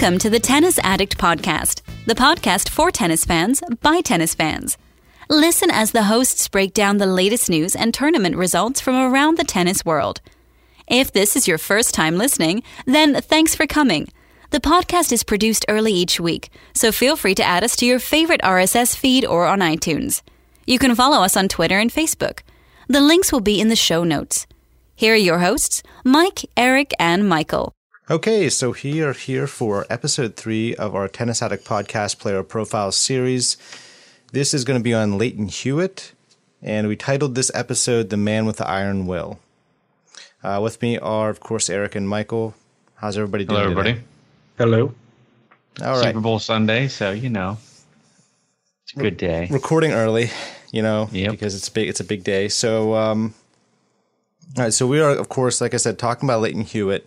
Welcome to the Tennis Addict Podcast, the podcast for tennis fans by tennis fans. Listen as the hosts break down the latest news and tournament results from around the tennis world. If this is your first time listening, then thanks for coming. The podcast is produced early each week, so feel free to add us to your favorite RSS feed or on iTunes. You can follow us on Twitter and Facebook. The links will be in the show notes. Here are your hosts, Mike, Eric, and Michael. Okay, so we are here for episode three of our Tennis Addict podcast player profile series. This is going to be on Lleyton Hewitt, and we titled this episode The Man with the Iron Will. Uh, with me are, of course, Eric and Michael. How's everybody doing? Hello, everybody. Today? Hello. All right. Super Bowl Sunday, so you know, it's a good day. Recording early, you know, Yep. because it's big. It's a big day. So, um, all right. So we are, of course, like I said, talking about Lleyton Hewitt,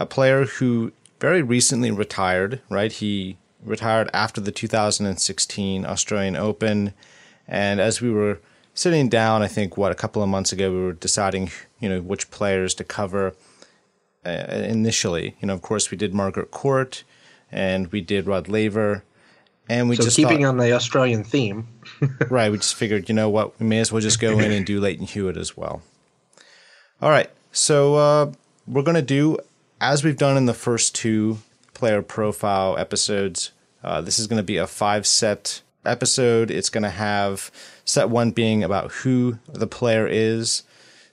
a player who very recently retired. Right, he retired after the 2016 Australian Open, and as we were sitting down, I think what a couple of months ago, we were deciding, you know, which players to cover. Uh, initially, you know, of course, we did Margaret Court, and we did Rod Laver, and we so just keeping thought, on the Australian theme, right. We just figured, you know what, we may as well just go in and do Lleyton Hewitt as well. All right, so uh, we're gonna do as we've done in the first two player profile episodes. Uh, this is going to be a five set episode. It's going to have set one being about who the player is.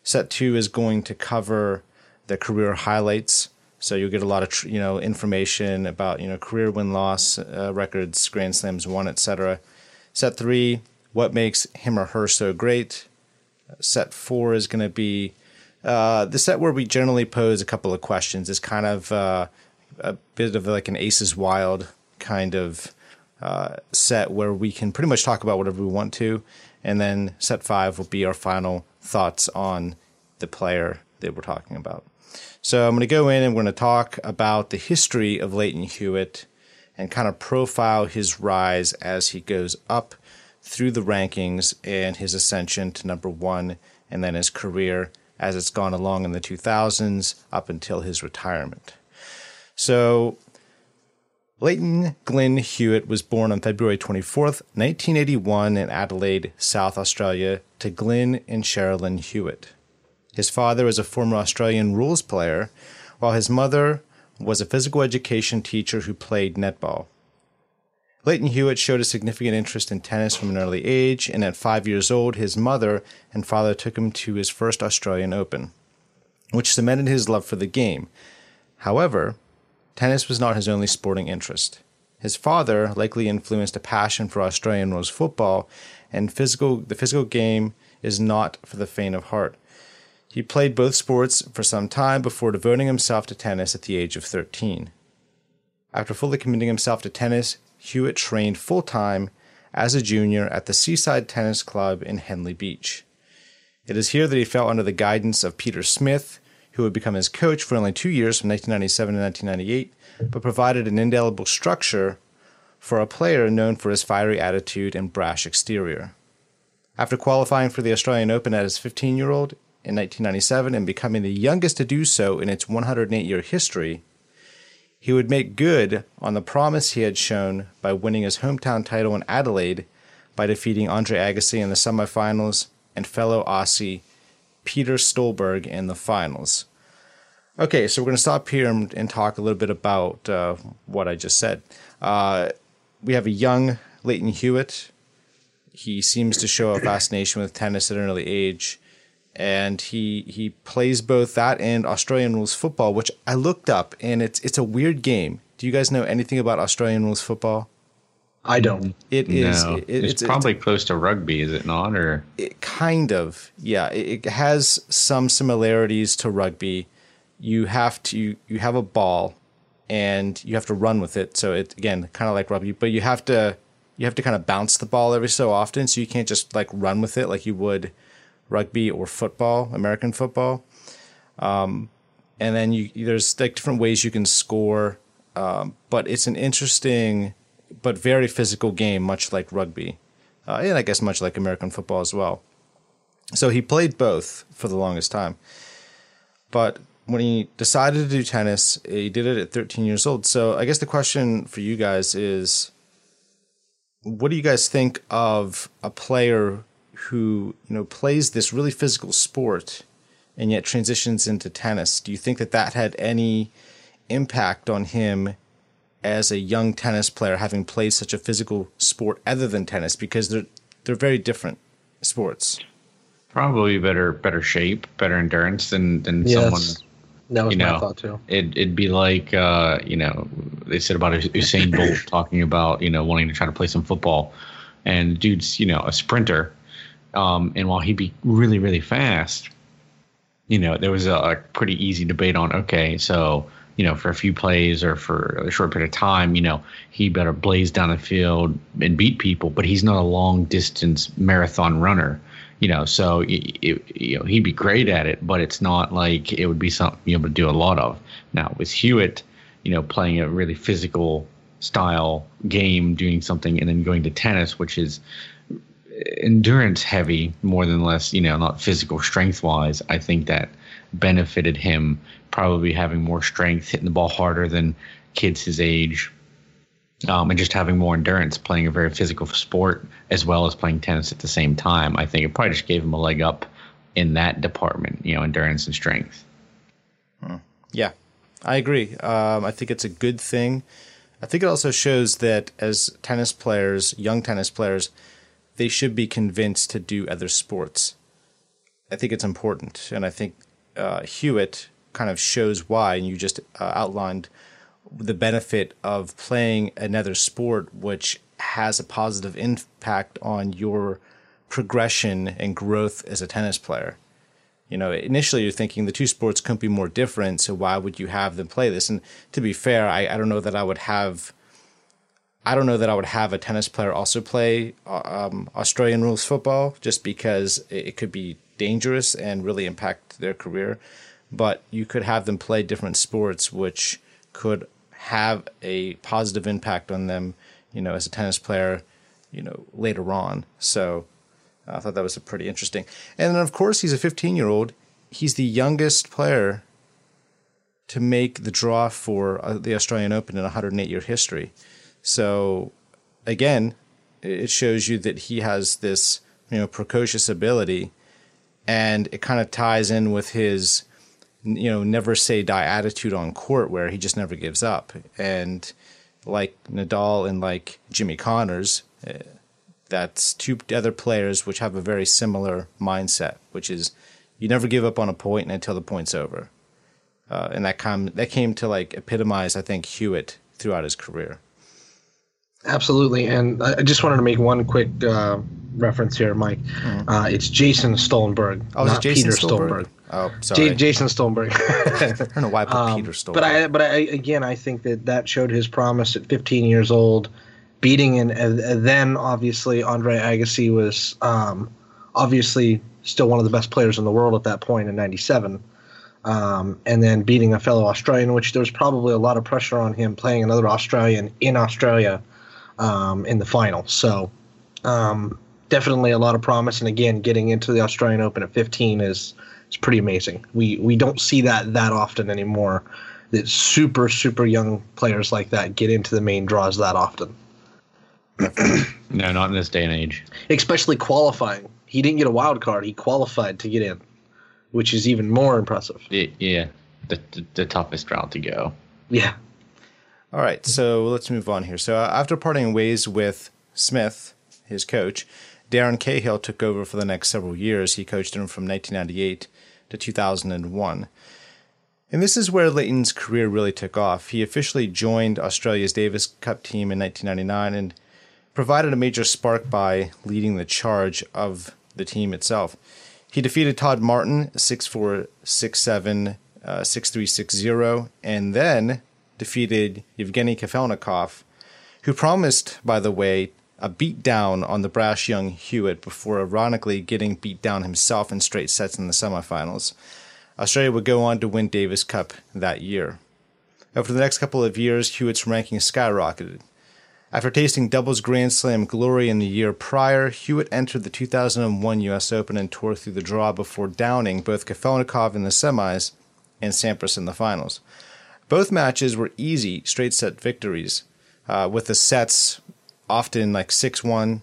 Set two is going to cover the career highlights. So you'll get a lot of you know information about you know career win loss uh, records, Grand Slams won, etc. Set three, what makes him or her so great. Set four is going to be uh, the set where we generally pose a couple of questions. Is kind of uh, a bit of like an Aces Wild kind of uh, set where we can pretty much talk about whatever we want to, and then set five will be our final thoughts on the player that we're talking about. So I'm going to go in and we're going to talk about the history of Lleyton Hewitt and kind of profile his rise as he goes up through the rankings and his ascension to number one, and then his career as it's gone along in the 2000s up until his retirement. So Lleyton Glyn Hewitt was born on February 24th, 1981 in Adelaide, South Australia, to Glyn and Cherilyn Hewitt. His father was a former Australian rules player, while his mother was a physical education teacher who played netball. Lleyton Hewitt showed a significant interest in tennis from an early age, and at five years old, his mother and father took him to his first Australian Open, which cemented his love for the game. However, tennis was not his only sporting interest. His father likely influenced a passion for Australian rules football, and physical, the physical game is not for the faint of heart. He played both sports for some time before devoting himself to tennis at the age of 13. After fully committing himself to tennis, Hewitt trained full time as a junior at the Seaside Tennis Club in Henley Beach. It is here that he fell under the guidance of Peter Smith, who would become his coach for only two years from 1997 to 1998, but provided an indelible structure for a player known for his fiery attitude and brash exterior. After qualifying for the Australian Open as 15 year old in 1997 and becoming the youngest to do so in its 108 year history, he would make good on the promise he had shown by winning his hometown title in Adelaide by defeating Andre Agassi in the semifinals and fellow Aussie Peter Stolberg in the finals. Okay, so we're going to stop here and, and talk a little bit about uh, what I just said. Uh, we have a young Lleyton Hewitt. He seems to show a fascination with tennis at an early age and he he plays both that and Australian rules football, which I looked up, and it's it's a weird game. Do you guys know anything about Australian rules football? I don't. It is. no, it- it's, probably close to rugby, is it not? Or it kind of yeah. It, it has some similarities to rugby. You have to you have a ball, and you have to run with it. So it again kind of like rugby, but you have to you have to kind of bounce the ball every so often. So you can't just like run with it like you would rugby or football, American football. Um, and then you there's like different ways you can score, um, but it's an interesting but very physical game, much like rugby, uh, and I guess much like American football as well. So he played both for the longest time. But when he decided to do tennis, he did it at 13 years old. So I guess the question for you guys is what do you guys think of a player who, you know, plays this really physical sport and yet transitions into tennis? Do you think that that had any impact on him as a young tennis player having played such a physical sport other than tennis because they're they're very different sports? Probably better better shape, better endurance than than Yes. someone That was you my know, thought too. it, it'd be like, uh, you know, they said about Usain Bolt talking about, you know, wanting to try to play some football. And dude's, you know, a sprinter. Um, and while he'd be really, really fast, you know, there was a, a pretty easy debate on, okay, so, you know, for a few plays or for a short period of time, you know, he better blaze down the field and beat people, but he's not a long distance marathon runner you know, so it, it, you know he'd be great at it, but it's not like it would be something you're able to do a lot of. Now with Hewitt, you know, playing a really physical style game, doing something, and then going to tennis, which is endurance heavy more than less, you know, not physical strength wise. I think that benefited him probably having more strength, hitting the ball harder than kids his age, um, and just having more endurance, playing a very physical sport as well as playing tennis at the same time. I think it probably just gave him a leg up in that department, you know, endurance and strength. Yeah, I agree. Um, I think it's a good thing. I think it also shows that as tennis players, young tennis players, they should be convinced to do other sports. I think it's important, and I think uh, Hewitt kind of shows why. And you just uh, outlined the benefit of playing another sport, which has a positive impact on your progression and growth as a tennis player you know, initially you're thinking the two sports couldn't be more different, so why would you have them play this? And to be fair, I, I don't know that I would have, I don't know that I would have a tennis player also play um, Australian rules football, just because it, it could be dangerous and really impact their career. But you could have them play different sports, which could have a positive impact on them, you know, as a tennis player, you know, later on. So I thought that was pretty interesting. And then, of course, he's a 15 year old. He's the youngest player to make the draw for uh, the Australian Open in 108 year history. So, again, it shows you that he has this, you know, precocious ability, and it kind of ties in with his, you know, never say die attitude on court, where he just never gives up. And like Nadal and like Jimmy Connors, uh, that's two other players which have a very similar mindset, which is you never give up on a point until the point's over. Uh, and that come that came to like epitomize, I think, Hewitt throughout his career. Absolutely, and I just wanted to make one quick uh, reference here, Mike. Uh, it's Jason Stoltenberg. Oh, not Jason Peter Stolberg? Stoltenberg. Oh, sorry. J- Jason Stoltenberg. I don't know why I put Peter Stolberg. Um, But I, but I, again, I think that that showed his promise at 15 years old, beating and, and then obviously Andre Agassi was um, obviously still one of the best players in the world at that point in '97, um, and then beating a fellow Australian, which there was probably a lot of pressure on him playing another Australian in Australia um, in the final. So um, definitely a lot of promise, and again, getting into the Australian Open at 15 is is pretty amazing. We we don't see that that often anymore. That super super young players like that get into the main draws that often, No, not in this day and age. especially qualifying. He didn't get a wild card; he qualified to get in, which is even more impressive. Yeah, the, the the toughest route to go. Yeah, All right, so let's move on here. So uh, after parting ways with Smith, his coach, Darren Cahill took over for the next several years. He coached him from 1998 to 2001. And this is where Lleyton's career really took off. He officially joined Australia's Davis Cup team in 1999 and provided a major spark by leading the charge of the team itself. He defeated Todd Martin 6 4, 6 7, uh, 6 3, 6 0, and then defeated Evgeny Kafelnikov, who promised, by the way, a beatdown on the brash young Hewitt before ironically getting beat down himself in straight sets in the semifinals. Australia would go on to win Davis Cup that year. Over the next couple of years, Hewitt's ranking skyrocketed. After tasting doubles Grand Slam glory in the year prior, Hewitt entered the 2001 U.S. Open and tore through the draw before downing both Kafelnikov in the semis and Sampras in the finals. Both matches were easy, straight set victories, uh, with the sets often like 6 1,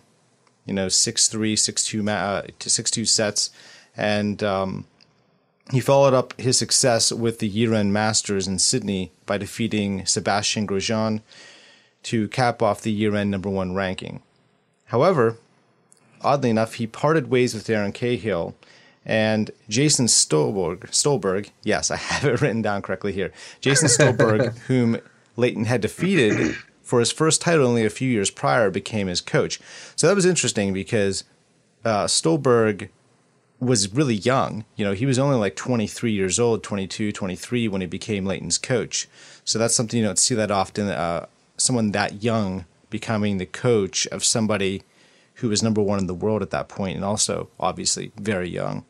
you know, 6 3, 6 2, uh, 6 2 sets. And um, he followed up his success with the year end Masters in Sydney by defeating Sebastian Grosjean to cap off the year end number one ranking. However, oddly enough, he parted ways with Darren Cahill and Jason Stolberg, Stolberg, yes, I have it written down correctly here. Jason Stolberg, whom Lleyton had defeated for his first title only a few years prior, became his coach. So that was interesting because uh, Stolberg was really young. You know, he was only like 23 years old, 22, 23 when he became Lleyton's coach. So that's something you don't see that often. Uh, someone that young becoming the coach of somebody who was number one in the world at that point, and also obviously very young.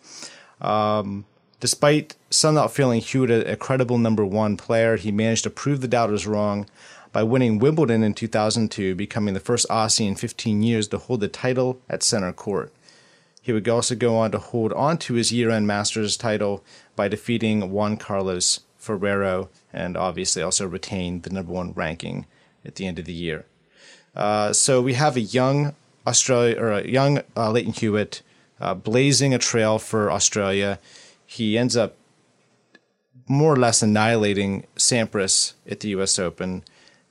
Um, despite some not feeling Hewitt a, a credible number one player, he managed to prove the doubters wrong by winning Wimbledon in 2002, becoming the first Aussie in 15 years to hold the title at center court. He would also go on to hold on to his year end Masters title by defeating Juan Carlos Ferrero and obviously also retain the number one ranking at the end of the year. Uh, so we have a young Australia or a young uh, Lleyton Hewitt uh, blazing a trail for Australia. He ends up more or less annihilating Sampras at the U.S. Open.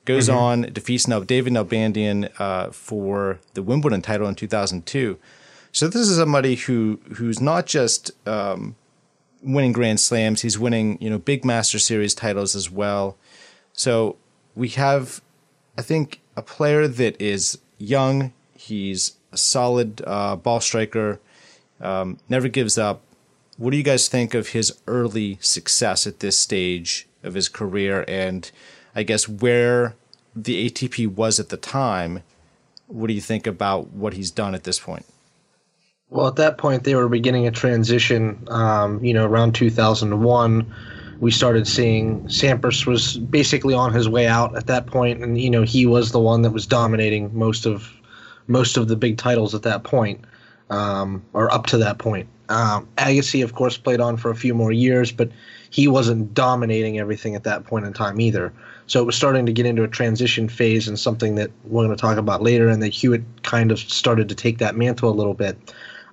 Goes mm-hmm. on defeats now David Nalbandian uh, for the Wimbledon title in 2002. So this is somebody who who's not just um, winning Grand Slams; he's winning you know big Master Series titles as well. So we have, I think, a player that is young. He's a solid uh, ball striker, um, never gives up. What do you guys think of his early success at this stage of his career, and I guess where the ATP was at the time? What do you think about what he's done at this point? Well, at that point, they were beginning a transition. Um, you know, around 2001 we started seeing Sampras was basically on his way out at that point, and you know he was the one that was dominating most of most of the big titles at that point, um, or up to that point. Um, Agassi, of course, played on for a few more years, but he wasn't dominating everything at that point in time either. So it was starting to get into a transition phase and something that we're going to talk about later, and that Hewitt kind of started to take that mantle a little bit.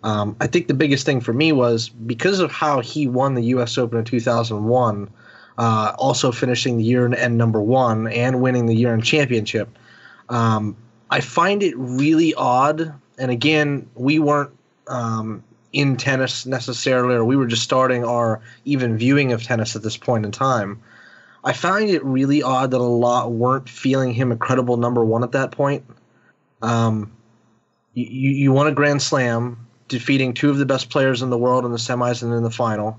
Um, I think the biggest thing for me was because of how he won the U.S. Open in 2001, uh, also finishing the year end number one and winning the year end championship. Um, I find it really odd. And again, we weren't um, in tennis necessarily, or we were just starting our even viewing of tennis at this point in time. I find it really odd that a lot weren't feeling him a credible number one at that point. Um, you, you won a Grand Slam defeating two of the best players in the world in the semis and in the final.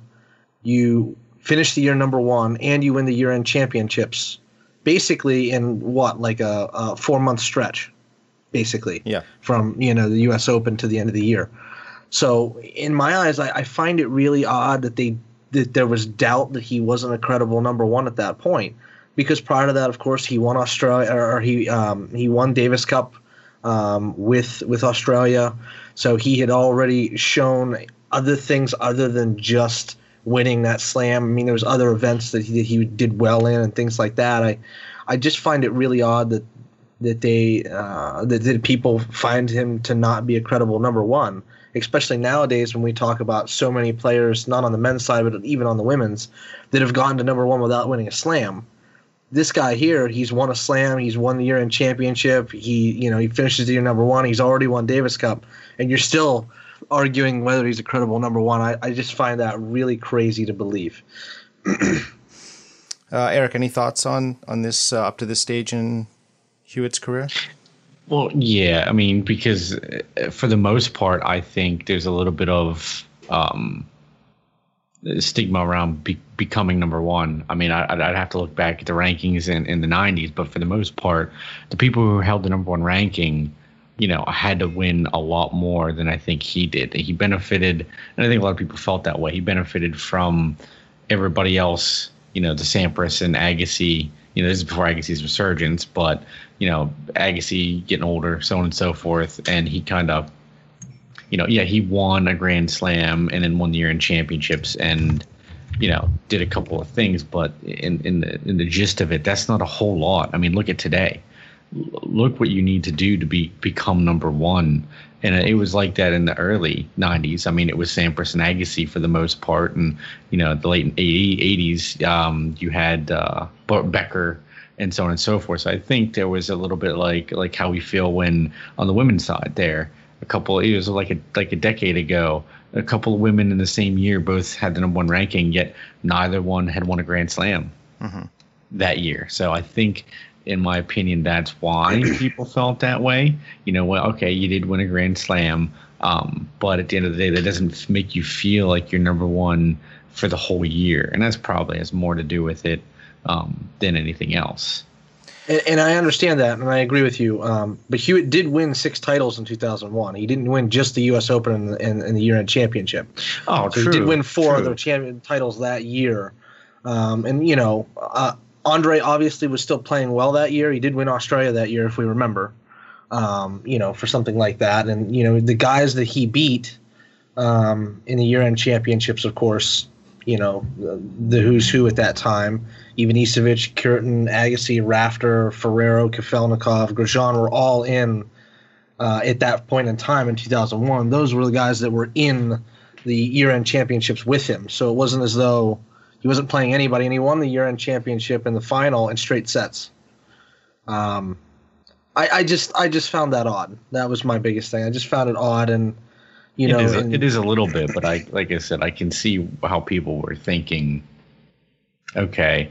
You finish the year number one, and you win the year-end championships, basically in what like a, a four-month stretch, basically. Yeah. From you know the U.S. Open to the end of the year. So in my eyes, I, I find it really odd that they that there was doubt that he wasn't a credible number one at that point, because prior to that, of course, he won Australia or he um, he won Davis Cup um, with with Australia. So he had already shown other things other than just winning that slam. I mean, there was other events that he, that he did well in and things like that. I I just find it really odd that that they uh, that, that people find him to not be a credible number one, especially nowadays when we talk about so many players, not on the men's side but even on the women's, that have gone to number one without winning a slam this guy here, he's won a slam, he's won the year-end championship, he you know he finishes the year number one, he's already won Davis Cup, and you're still arguing whether he's a credible number one. I, I just find that really crazy to believe. uh, Eric, any thoughts on on this uh, up to this stage in Hewitt's career? Well, yeah, I mean, because uh, for the most part, I think there's a little bit of um, stigma around be- becoming number one. I mean, I, would have to look back at the rankings in, in the 90s, but for the most part, the people who held the number one ranking, you know, had to win a lot more than I think he did. He benefited, and I think a lot of people felt that way. He benefited from everybody else, you know, the Sampras and Agassi. You know, this is before Agassi's resurgence, but you know, Agassi getting older, so on and so forth, and he kind of you know, yeah, he won a Grand Slam and then won the year in championships, and you know, did a couple of things, but in in the in the gist of it, that's not a whole lot. I mean, look at today. Look what you need to do to be become number one. And it was like that in the early 90s. I mean, it was Sampras and Agassi for the most part. And, you know, the late 80s, um, you had uh, Becker and so on and so forth. So I think there was a little bit like like how we feel when on the women's side there a couple it was like a like a decade ago a couple of women in the same year both had the number one ranking yet neither one had won a grand slam mm-hmm. that year so i think in my opinion that's why people felt that way you know well okay you did win a grand slam um, but at the end of the day that doesn't make you feel like you're number one for the whole year and that's probably has more to do with it um, than anything else. And, and, I understand that, and I agree with you. Um, but Hewitt did win six titles in 2001. He didn't win just the U.S. Open and, and, and the year-end championship. Oh, so true. He did win four true. other champion titles that year. Um, and you know, uh, Andre obviously was still playing well that year. He did win Australia that year, if we remember. Um, you know, for something like that, and you know, the guys that he beat um, in the year-end championships, of course, you know, the who's who at that time. Ivanisevic, Kuerten, Agassi, Rafter, Ferrero, Kafelnikov, Grosjean were all in uh, at that point in time in 2001. Those were the guys that were in the year-end championships with him. So it wasn't as though he wasn't playing anybody, and he won the year-end championship in the final in straight sets. Um, I, I just I just found that odd. That was my biggest thing. I just found it odd, and you know, it is, and, it is a little bit, but I like I said, I can see how people were thinking okay,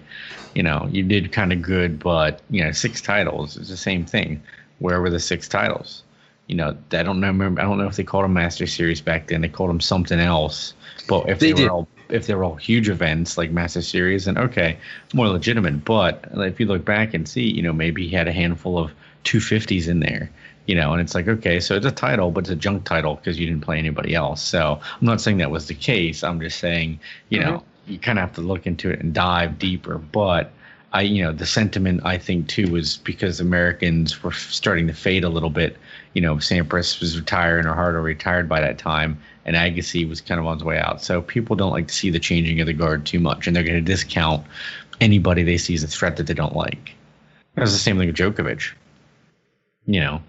you know, you did kind of good, but you know, six titles is the same thing. Where were the six titles? You know, I don't remember. I don't know if they called them Master Series back then. They called them something else. But if they, they were all if they were all huge events like Master Series, then okay, more legitimate. But if you look back and see, you know, maybe he had a handful of 250s in there you know, and it's like, okay, so it's a title, but it's a junk title because you didn't play anybody else. So I'm not saying that was the case. I'm just saying, you mm-hmm. know, you kind of have to look into it and dive deeper. But I, you know, the sentiment I think too was because Americans were starting to fade a little bit. You know, Sampras was retiring or Harder retired by that time, and Agassi was kind of on his way out. So people don't like to see the changing of the guard too much, and they're going to discount anybody they see as a threat that they don't like. That's the same thing with Djokovic you know,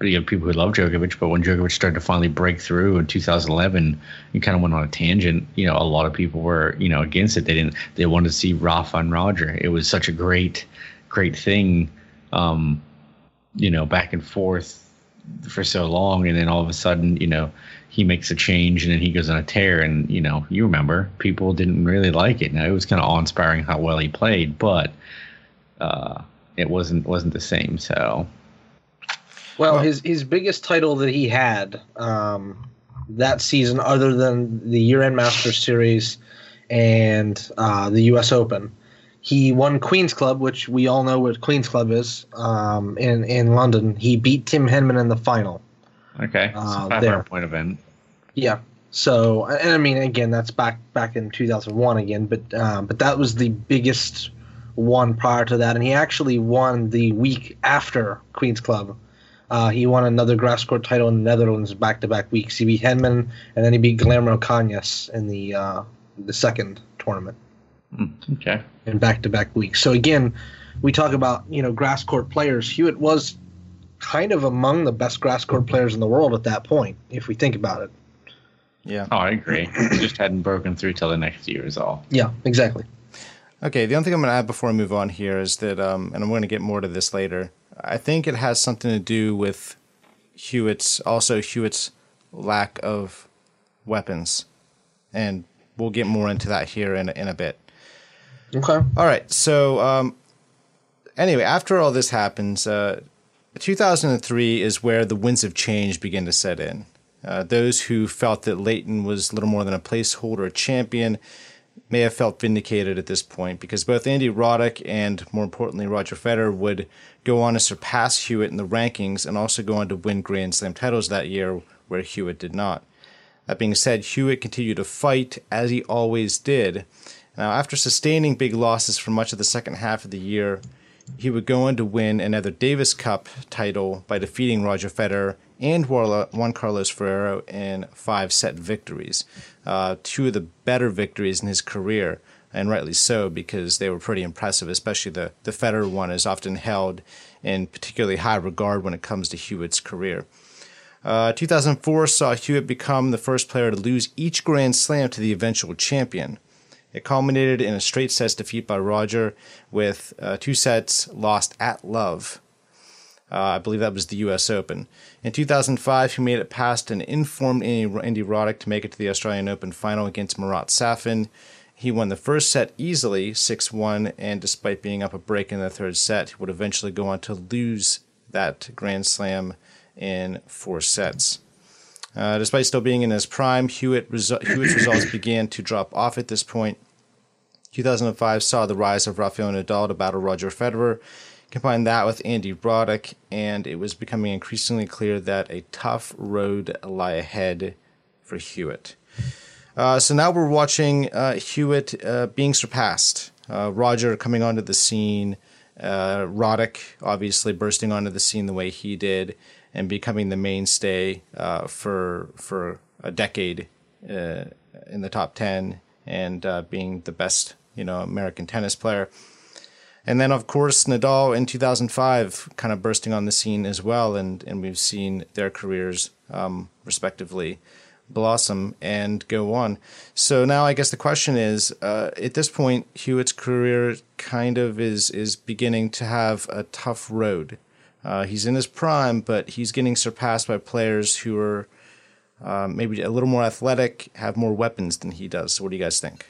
you have people who love Djokovic, but when Djokovic started to finally break through in 2011 and kind of went on a tangent, you know, a lot of people were, you know, against it. They didn't, they wanted to see Rafa and Roger. It was such a great, great thing, um, you know, back and forth for so long. And then all of a sudden, you know, he makes a change and then he goes on a tear. And, you know, you remember people didn't really like it. Now, it was kind of awe inspiring how well he played, but, uh, it wasn't wasn't the same. So well, his his biggest title that he had um, that season, other than the year-end Masters Series and uh, the U.S. Open, he won Queens Club, which we all know what Queens Club is um, in in London. He beat Tim Henman in the final. Okay, uh, there. point event. Yeah. So, and I mean, again, that's back back in 2001 again, but um, but that was the biggest one prior to that, and he actually won the week after Queens Club uh, he won another grass court title in the Netherlands back to back weeks. He beat Henman, and then he beat Guillermo Cañas in the uh, the second tournament. Mm, okay. In back to back weeks. So again, we talk about you know grass court players. Hewitt was kind of among the best grass court players in the world at that point, if we think about it. Yeah. Oh, I agree. he just hadn't broken through till the next year is all. Yeah, exactly. Okay, the only thing I'm going to add before I move on here is that, um, and I'm going to get more to this later. I think it has something to do with Hewitt's also Hewitt's lack of weapons, and we'll get more into that here in in a bit. Okay. All right. So, um, anyway, after all this happens, uh, 2003 is where the winds of change begin to set in. Uh, those who felt that Lleyton was little more than a placeholder a champion may have felt vindicated at this point because both Andy Roddick and, more importantly, Roger Federer would go on to surpass Hewitt in the rankings and also go on to win Grand Slam titles that year, where Hewitt did not. That being said, Hewitt continued to fight as he always did. Now, after sustaining big losses for much of the second half of the year, he would go on to win another Davis Cup title by defeating Roger Federer and Juan Carlos Ferrero in five set victories. Uh, two of the better victories in his career, and rightly so because they were pretty impressive, especially the, the Federer one is often held in particularly high regard when it comes to Hewitt's career. Uh, 2004 saw Hewitt become the first player to lose each Grand Slam to the eventual champion. It culminated in a straight sets defeat by Roger, with uh, two sets lost at love. Uh, I believe that was the U.S. Open. In 2005, he made it past an informed Andy Roddick to make it to the Australian Open final against Marat Safin. He won the first set easily, 6 1, and despite being up a break in the third set, he would eventually go on to lose that Grand Slam in four sets. Uh, despite still being in his prime, Hewitt resu- Hewitt's results began to drop off at this point. 2005 saw the rise of Rafael Nadal to battle Roger Federer. Combine that with Andy Roddick, and it was becoming increasingly clear that a tough road lay ahead for Hewitt. Uh, so now we're watching uh, Hewitt uh, being surpassed. Uh, Roger coming onto the scene, uh, Roddick obviously bursting onto the scene the way he did, and becoming the mainstay uh, for for a decade in the top ten and being the best you know American tennis player. And then, of course, Nadal in 2005 kind of bursting on the scene as well, and, and we've seen their careers um, respectively blossom and go on. So now I guess the question is, uh, at this point, Hewitt's career kind of is is beginning to have a tough road. Uh, he's in his prime, but he's getting surpassed by players who are uh, maybe a little more athletic, have more weapons than he does. So, what do you guys think?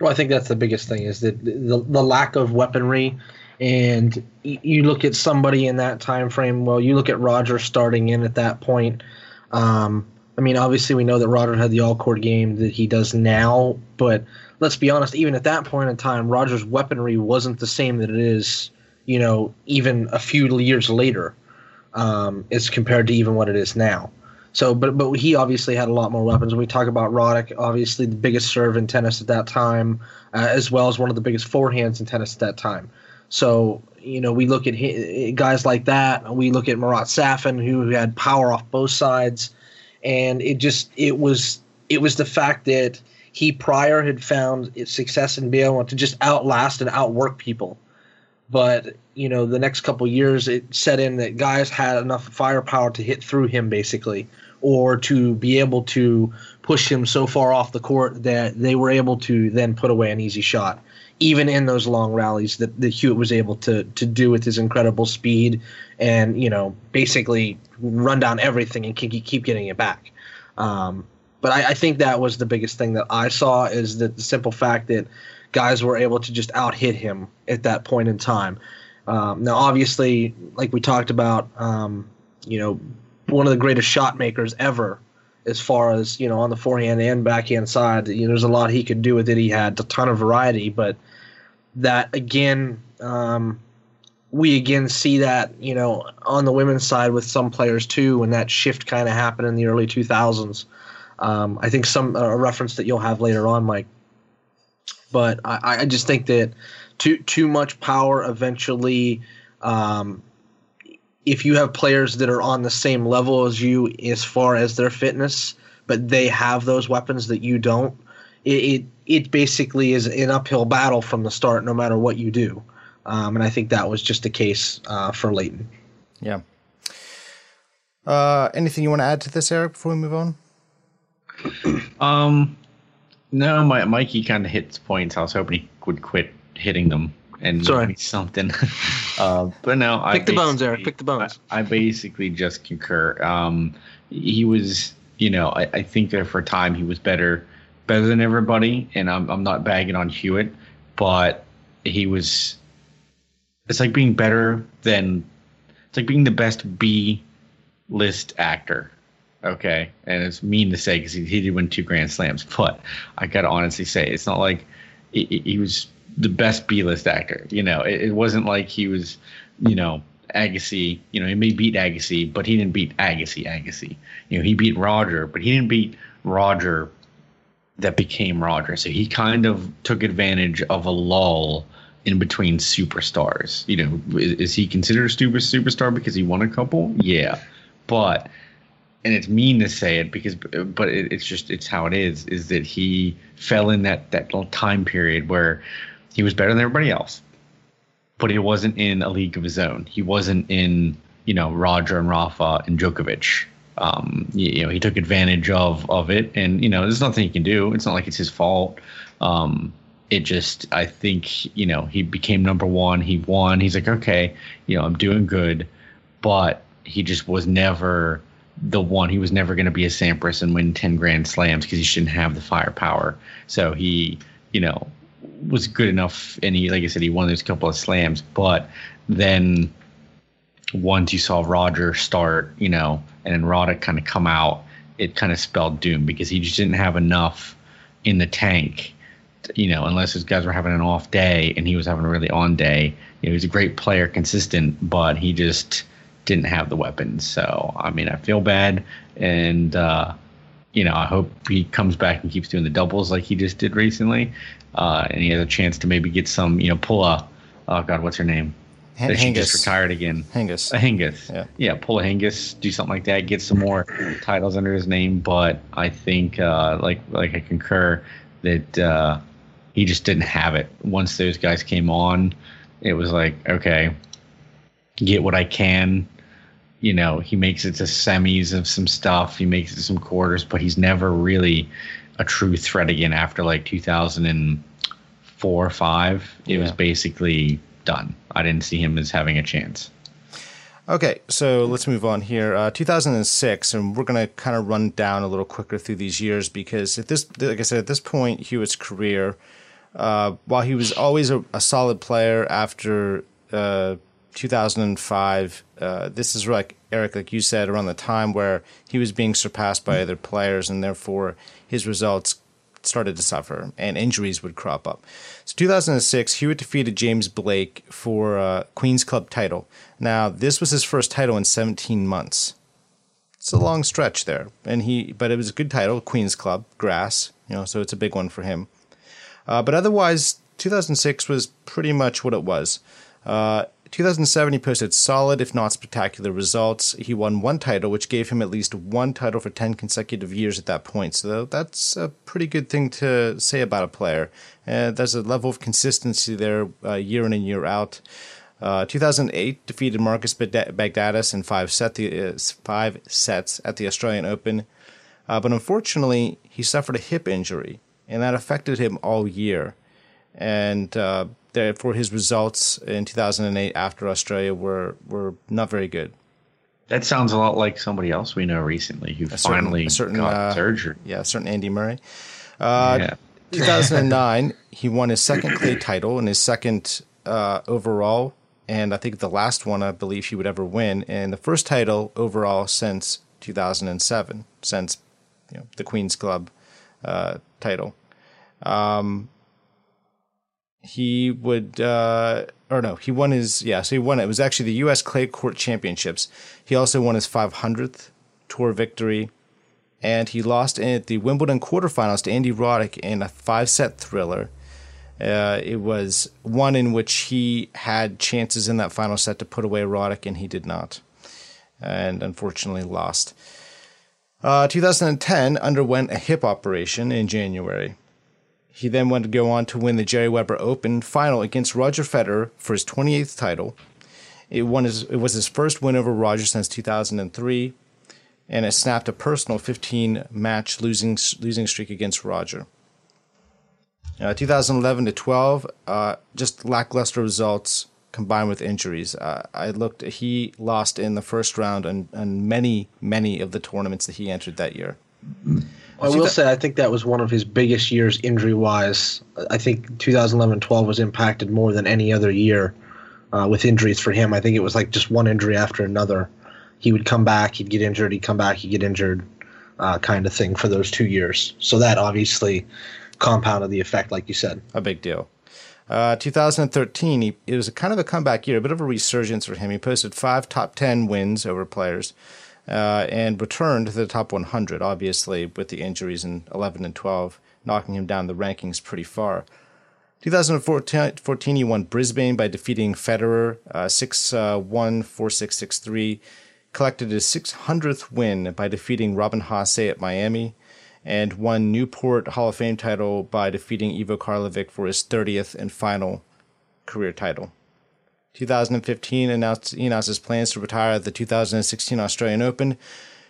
Well, I think that's the biggest thing is that the, the lack of weaponry, and you look at somebody in that time frame. Well, you look at Roger starting in at that point. Um, I mean, obviously, we know that Roger had the all court game that he does now, but let's be honest, even at that point in time, Roger's weaponry wasn't the same that it is you know, even a few years later, um, as compared to even what it is now. So, but but he obviously had a lot more weapons. When we talk about Roddick, obviously the biggest serve in tennis at that time, uh, as well as one of the biggest forehands in tennis at that time. So, you know, we look at guys like that. We look at Marat Safin, who had power off both sides, and it just it was it was the fact that he prior had found success in being able to just outlast and outwork people but you know the next couple years it set in that guys had enough firepower to hit through him basically or to be able to push him so far off the court that they were able to then put away an easy shot even in those long rallies that, that Hewitt was able to to do with his incredible speed and you know basically run down everything and keep, keep getting it back. Um, but I, I think that was the biggest thing that I saw is that the simple fact that guys were able to just out hit him at that point in time. Um, now, obviously, like we talked about, um, you know, one of the greatest shot makers ever, as far as you know, on the forehand and backhand side. You know, there's a lot he could do with it. He had a ton of variety, but that again, um, we again see that you know on the women's side with some players too, when that shift kind of happened in the early 2000s. Um, I think some a reference that you'll have later on, Mike, but I, I just think that too too much power eventually. Um, if you have players that are on the same level as you as far as their fitness, but they have those weapons that you don't, it it, it basically is an uphill battle from the start, no matter what you do. Um, and I think that was just the case uh, for Lleyton. Yeah. Uh, anything you want to add to this, Eric, before we move on? Um, no, my Mikey kind of hits points. I was hoping he would quit hitting them and Sorry. me something. uh, but no, pick I the bones, Eric. Pick the bones. I, I basically just concur. Um, he was, you know, I, I think that for a time he was better, better than everybody. And I'm I'm not bagging on Hewitt, but he was. It's like being better than. It's like being the best B list actor okay, and it's mean to say because he, he did win two Grand Slams, but I gotta honestly say it's not like he, he was the best B-list actor. You know, it, it, wasn't like he was, you know, Agassi. You know, he may beat Agassi, but he didn't beat Agassi. Agassi. You know, he beat Roger, but he didn't beat Roger that became Roger. So he kind of took advantage of a lull in between superstars. You know, is, is he considered a super superstar because he won a couple? Yeah but and it's mean to say it because but it, it's just it's how it is is that he fell in that that little time period where he was better than everybody else but he wasn't in a league of his own. He wasn't in you know roger and rafa and djokovic. Um, you, you, know he took advantage of of it. And you know there's nothing he can do. It's not like it's his fault. Um, it just i think you know he became number one. He won. He's like okay you know i'm doing good. But he just was never the one. He was never going to be a Sampras and win 10 grand slams because he shouldn't have the firepower. So he, you know, was good enough. And he, like I said, he won those couple of slams. But then once you saw Roger start, you know, and then Roddick kind of come out, it kind of spelled doom because he just didn't have enough in the tank. You know, unless his guys were having an off day and he was having a really on day. You know, he's a great player, consistent, but he just didn't have the weapons. So I mean, I feel bad, and uh, you know, I hope he comes back and keeps doing the doubles like he just did recently, uh, and he has a chance to maybe get some, you know, pull a, oh god, what's her name? H- she just retired again. Hingis. A. Yeah. Yeah. Pull a Hingis, do something like that, get some more titles under his name. But I think, uh, like, like I concur that uh, he just didn't have it. Once those guys came on, it was like, okay, get what I can you know, he makes it to semis of some stuff. He makes it to some quarters, but he's never really a true threat again after like 2004 or five. It yeah. was basically done. I didn't see him as having a chance. Okay, so let's move on here. Uh, 2006, and we're going to kind of run down a little quicker through these years because at this, like I said, at this point, Hewitt's career, uh, while he was always a, a solid player after uh, 2005. Uh, this is like Eric, like you said, around the time where he was being surpassed by other players, and therefore his results started to suffer and injuries would crop up. So 2006, Hewitt defeated James Blake for a Queen's Club title. Now this was his first title in 17 months. It's a long stretch there, and he but it was a good title, Queen's Club, grass, you know, so it's a big one for him. Uh, but otherwise, 2006 was pretty much what it was. Uh, 2007, he posted solid, if not spectacular, results. He won one title, which gave him at least one title for 10 consecutive years at that point. So that's a pretty good thing to say about a player. Uh, there's a level of consistency there uh, year in and year out. Uh, 2008 defeated Marcos Baghdatis in five, set the, uh, five sets at the Australian Open. Uh, but unfortunately, he suffered a hip injury, and that affected him all year. And uh, therefore his results in 2008 after Australia were were not very good. That sounds a lot like somebody else we know recently who a finally certain, got uh, surgery. Yeah, a certain Andy Murray. Uh, yeah. 2009, he won his second clay title and his second uh, overall, and I think the last one I believe he would ever win, and the first title overall since 2007, since you know, the Queen's Club uh, title. Um, he would uh, or no, he won his yeah, so he won it. Was actually the U.S. Clay Court Championships. He also won his 500th tour victory, and he lost in the Wimbledon quarterfinals to Andy Roddick in a five-set thriller. Uh, it was one in which he had chances in that final set to put away Roddick, and he did not, and unfortunately lost. Uh, 2010 underwent a hip operation in January. He then went to go on to win the Gerry Weber Open final against Roger Federer for his 28th title. It, won his, it was his first win over Roger since 2003, and it snapped a personal 15 match losing, losing streak against Roger. Uh, 2011 to 12, uh, just lackluster results combined with injuries. Uh, I looked, he lost in the first round and, many, many of the tournaments that he entered that year. I will say I think that was one of his biggest years injury wise. I think 2011-12 was impacted more than any other year uh, with injuries for him. I think it was like just one injury after another. He would come back, he'd get injured, he'd come back, he'd get injured, uh, kind of thing for those two years. So that obviously compounded the effect, like you said. A big deal. Uh, 2013, he, it was a kind of a comeback year, a bit of a resurgence for him. He posted five top 10 wins over players uh, and returned to the top 100, obviously, with the injuries in 11 and 12, knocking him down the rankings pretty far. 2014, he won Brisbane by defeating Federer uh, 6 uh, 1 4 6 6 3. collected his 600th win by defeating Robin Haase at Miami, and won Newport Hall of Fame title by defeating Ivo Karlovic for his 30th and final career title. 2015 announced he announced his plans to retire at the 2016 Australian Open.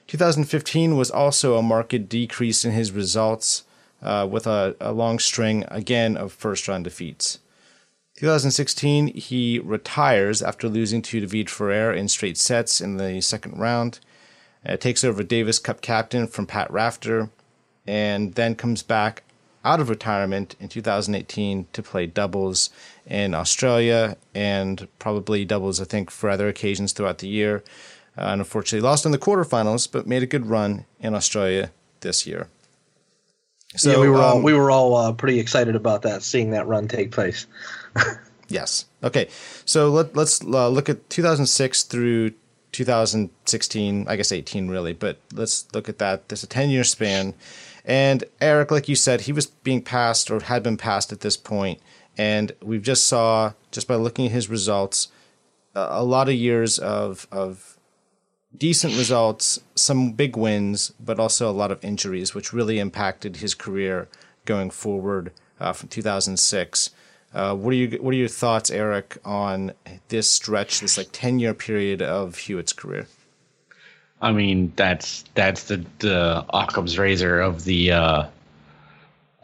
2015 was also a marked decrease in his results, uh, with a, a long string again of first round defeats. 2016, he retires after losing to David Ferrer in straight sets in the second round. Uh, takes over Davis Cup captain from Pat Rafter, and then comes back out of retirement in 2018 to play doubles in Australia and probably doubles, I think, for other occasions throughout the year. Uh, and unfortunately lost in the quarterfinals, but made a good run in Australia this year. So yeah, we were um, all we were all uh, pretty excited about that, seeing that run take place. yes. Okay. So let, let's uh, look at 2006 through 2016. I guess 18 really, but let's look at that. There's a 10 year span, and Eric, like you said, he was being passed or had been passed at this point, and we've just saw just by looking at his results, a lot of years of of decent results, some big wins, but also a lot of injuries, which really impacted his career going forward uh, from 2006. Uh, what are you What are your thoughts, Eric, on this stretch, this like 10 year period of Hewitt's career? I mean, that's that's the the Occam's razor of the uh,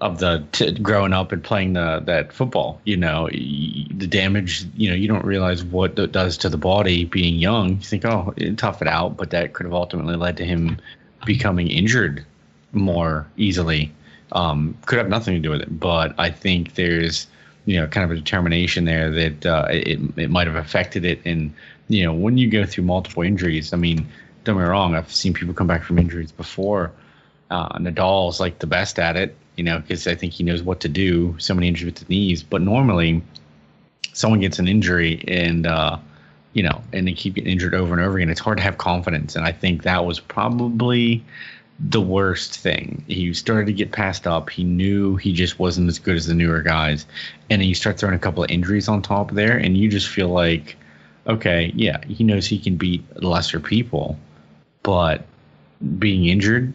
of the t- growing up and playing the that football. You know, the damage. You know, you don't realize what it does to the body being young. You think, oh, tough it out, but that could have ultimately led to him becoming injured more easily. Um, could have nothing to do with it, but I think there's you know kind of a determination there that uh, it it might have affected it. And you know, when you go through multiple injuries, I mean, don't get me wrong, I've seen people come back from injuries before. Uh, Nadal's like the best at it you know, because I think he knows what to do. So many injuries with the knees, but normally someone gets an injury and uh, you know, and they keep getting injured over and over again. It's hard to have confidence, and I think that was probably the worst thing. He started to get passed up. He knew he just wasn't as good as the newer guys, and then you start throwing a couple of injuries on top there, and you just feel like, okay, yeah, he knows he can beat lesser people, but being injured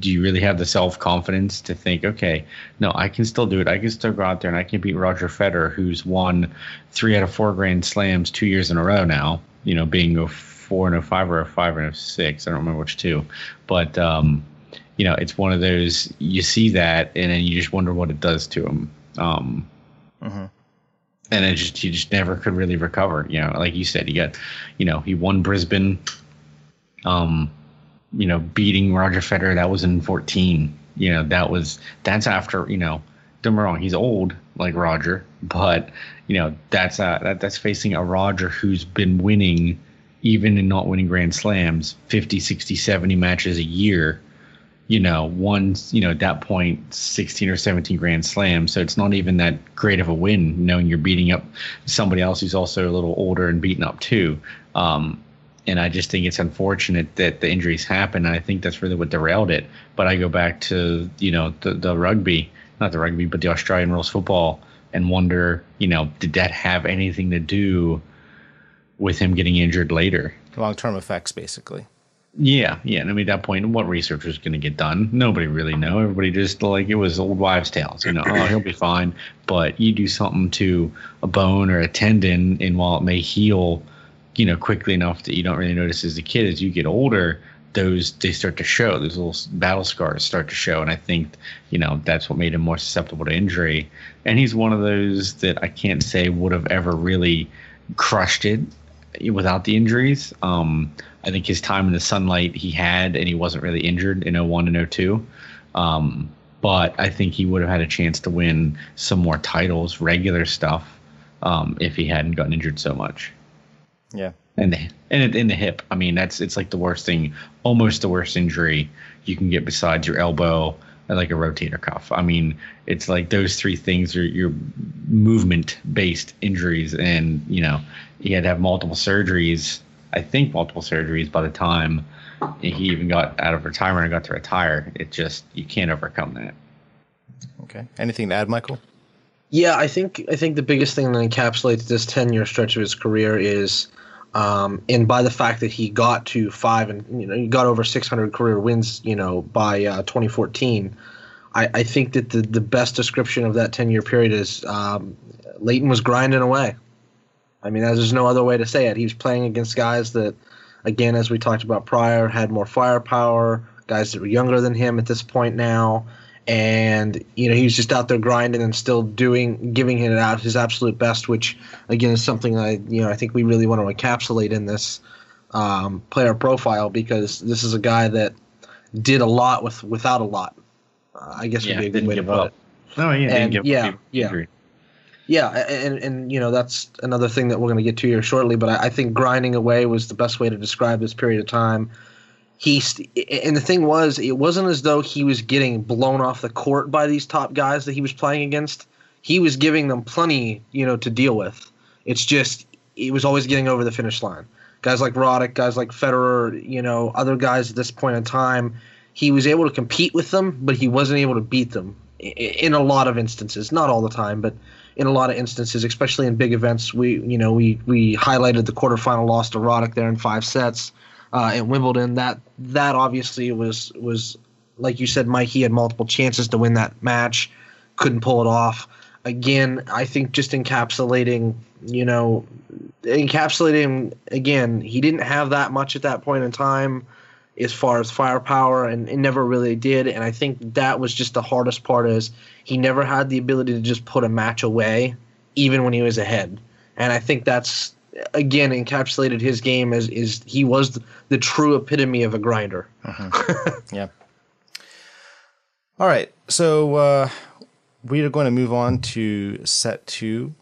do you really have the self confidence to think, okay, no, I can still do it. I can still go out there and I can beat Roger Federer, who's won three out of four Grand Slams two years in a row now. You know, being a four and a five or a five and a six. I don't remember which two, but um, you know, it's one of those you see that and then you just wonder what it does to him. Um, mm-hmm. And it just you just never could really recover. You know, like you said, you got, you know, he won Brisbane. Um, you know, beating Roger Federer, that was in 14. You know, that was that's after, you know, don't get me wrong, he's old like Roger, but you know, that's uh that, that's facing a Roger who's been winning even in not winning grand slams 50 60 70 matches a year. You know one you know at that point 16 or 17 grand slams. So it's not even that great of a win knowing you're beating up somebody else who's also a little older and beaten up too. Um, and I just think it's unfortunate that the injuries happen. And I think that's really what derailed it. But I go back to you know the the rugby, not the rugby, but the Australian rules football, and wonder you know did that have anything to do with him getting injured later? Long term effects, basically. Yeah, yeah. And I mean, at that point, what research was going to get done? Nobody really know. Everybody just like it was old wives' tales. You know, oh, he'll be fine. But you do something to a bone or a tendon, and while it may heal you know quickly enough that you don't really notice as a kid as you get older those they start to show. Those little battle scars start to show. And i think you know that's what made him more susceptible to injury. And he's one of those that i can't say would have ever really crushed it without the injuries. Um, i think his time in the sunlight he had and he wasn't really injured in 01 and 02 um, but i think he would have had a chance to win some more titles regular stuff um, if he hadn't gotten injured so much yeah. And the and in the hip. I mean, that's it's like the worst thing, almost the worst injury you can get besides your elbow and like a rotator cuff. I mean, it's like those three things are your movement based injuries, and you know, he had to have multiple surgeries. I think multiple surgeries by the time he even got out of retirement and got to retire. It just you can't overcome that. Okay. Anything to add, Michael? Yeah, I think I think the biggest thing that encapsulates this ten year stretch of his career is Um, and by the fact that he got to five and you know he got over 600 career wins, you know, by uh, 2014, I, I, think that the, the best description of that 10 year period is um, Lleyton was grinding away. I mean, there's no other way to say it. He was playing against guys that, again, as we talked about prior, had more firepower, guys that were younger than him at this point now and you know he was just out there grinding and still doing giving it out his absolute best which again is something i you know i think we really want to encapsulate in this um, player profile because this is a guy that did a lot with without a lot. Uh, i guess yeah, would be a good way to put up. it. Oh yeah and, yeah yeah. yeah and and you know that's another thing that we're going to get to here shortly but I, I think grinding away was the best way to describe this period of time he and the thing was it wasn't as though he was getting blown off the court by these top guys that he was playing against. He was giving them plenty you know to deal with. It's just he was always getting over the finish line. Guys like Roddick guys like Federer you know other guys at this point in time he was able to compete with them but he wasn't able to beat them in a lot of instances. Not all the time but in a lot of instances especially in big events. We you know we we highlighted the quarterfinal loss to Roddick there in five sets uh, at Wimbledon. That that obviously was was like you said, Mike. He had multiple chances to win that match, couldn't pull it off. Again, I think just encapsulating, you know, encapsulating again. He didn't have that much at that point in time, as far as firepower, and it never really did. And I think that was just the hardest part is he never had the ability to just put a match away, even when he was ahead. And I think that's again encapsulated his game as is he was the, the true epitome of a grinder. Uh-huh. yeah. All right, so uh, we are going to move on to set two,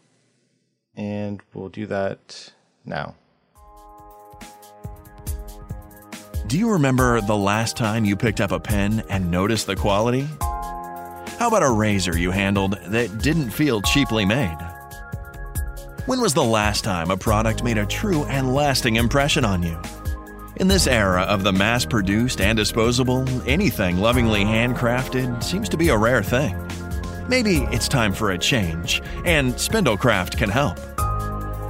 and we'll do that now. Do you remember the last time you picked up a pen and noticed the quality? How about a razor you handled that didn't feel cheaply made? When was the last time a product made a true and lasting impression on you? In this era of the mass produced and disposable, anything lovingly handcrafted seems to be a rare thing. Maybe it's time for a change, and Spindlecraft can help.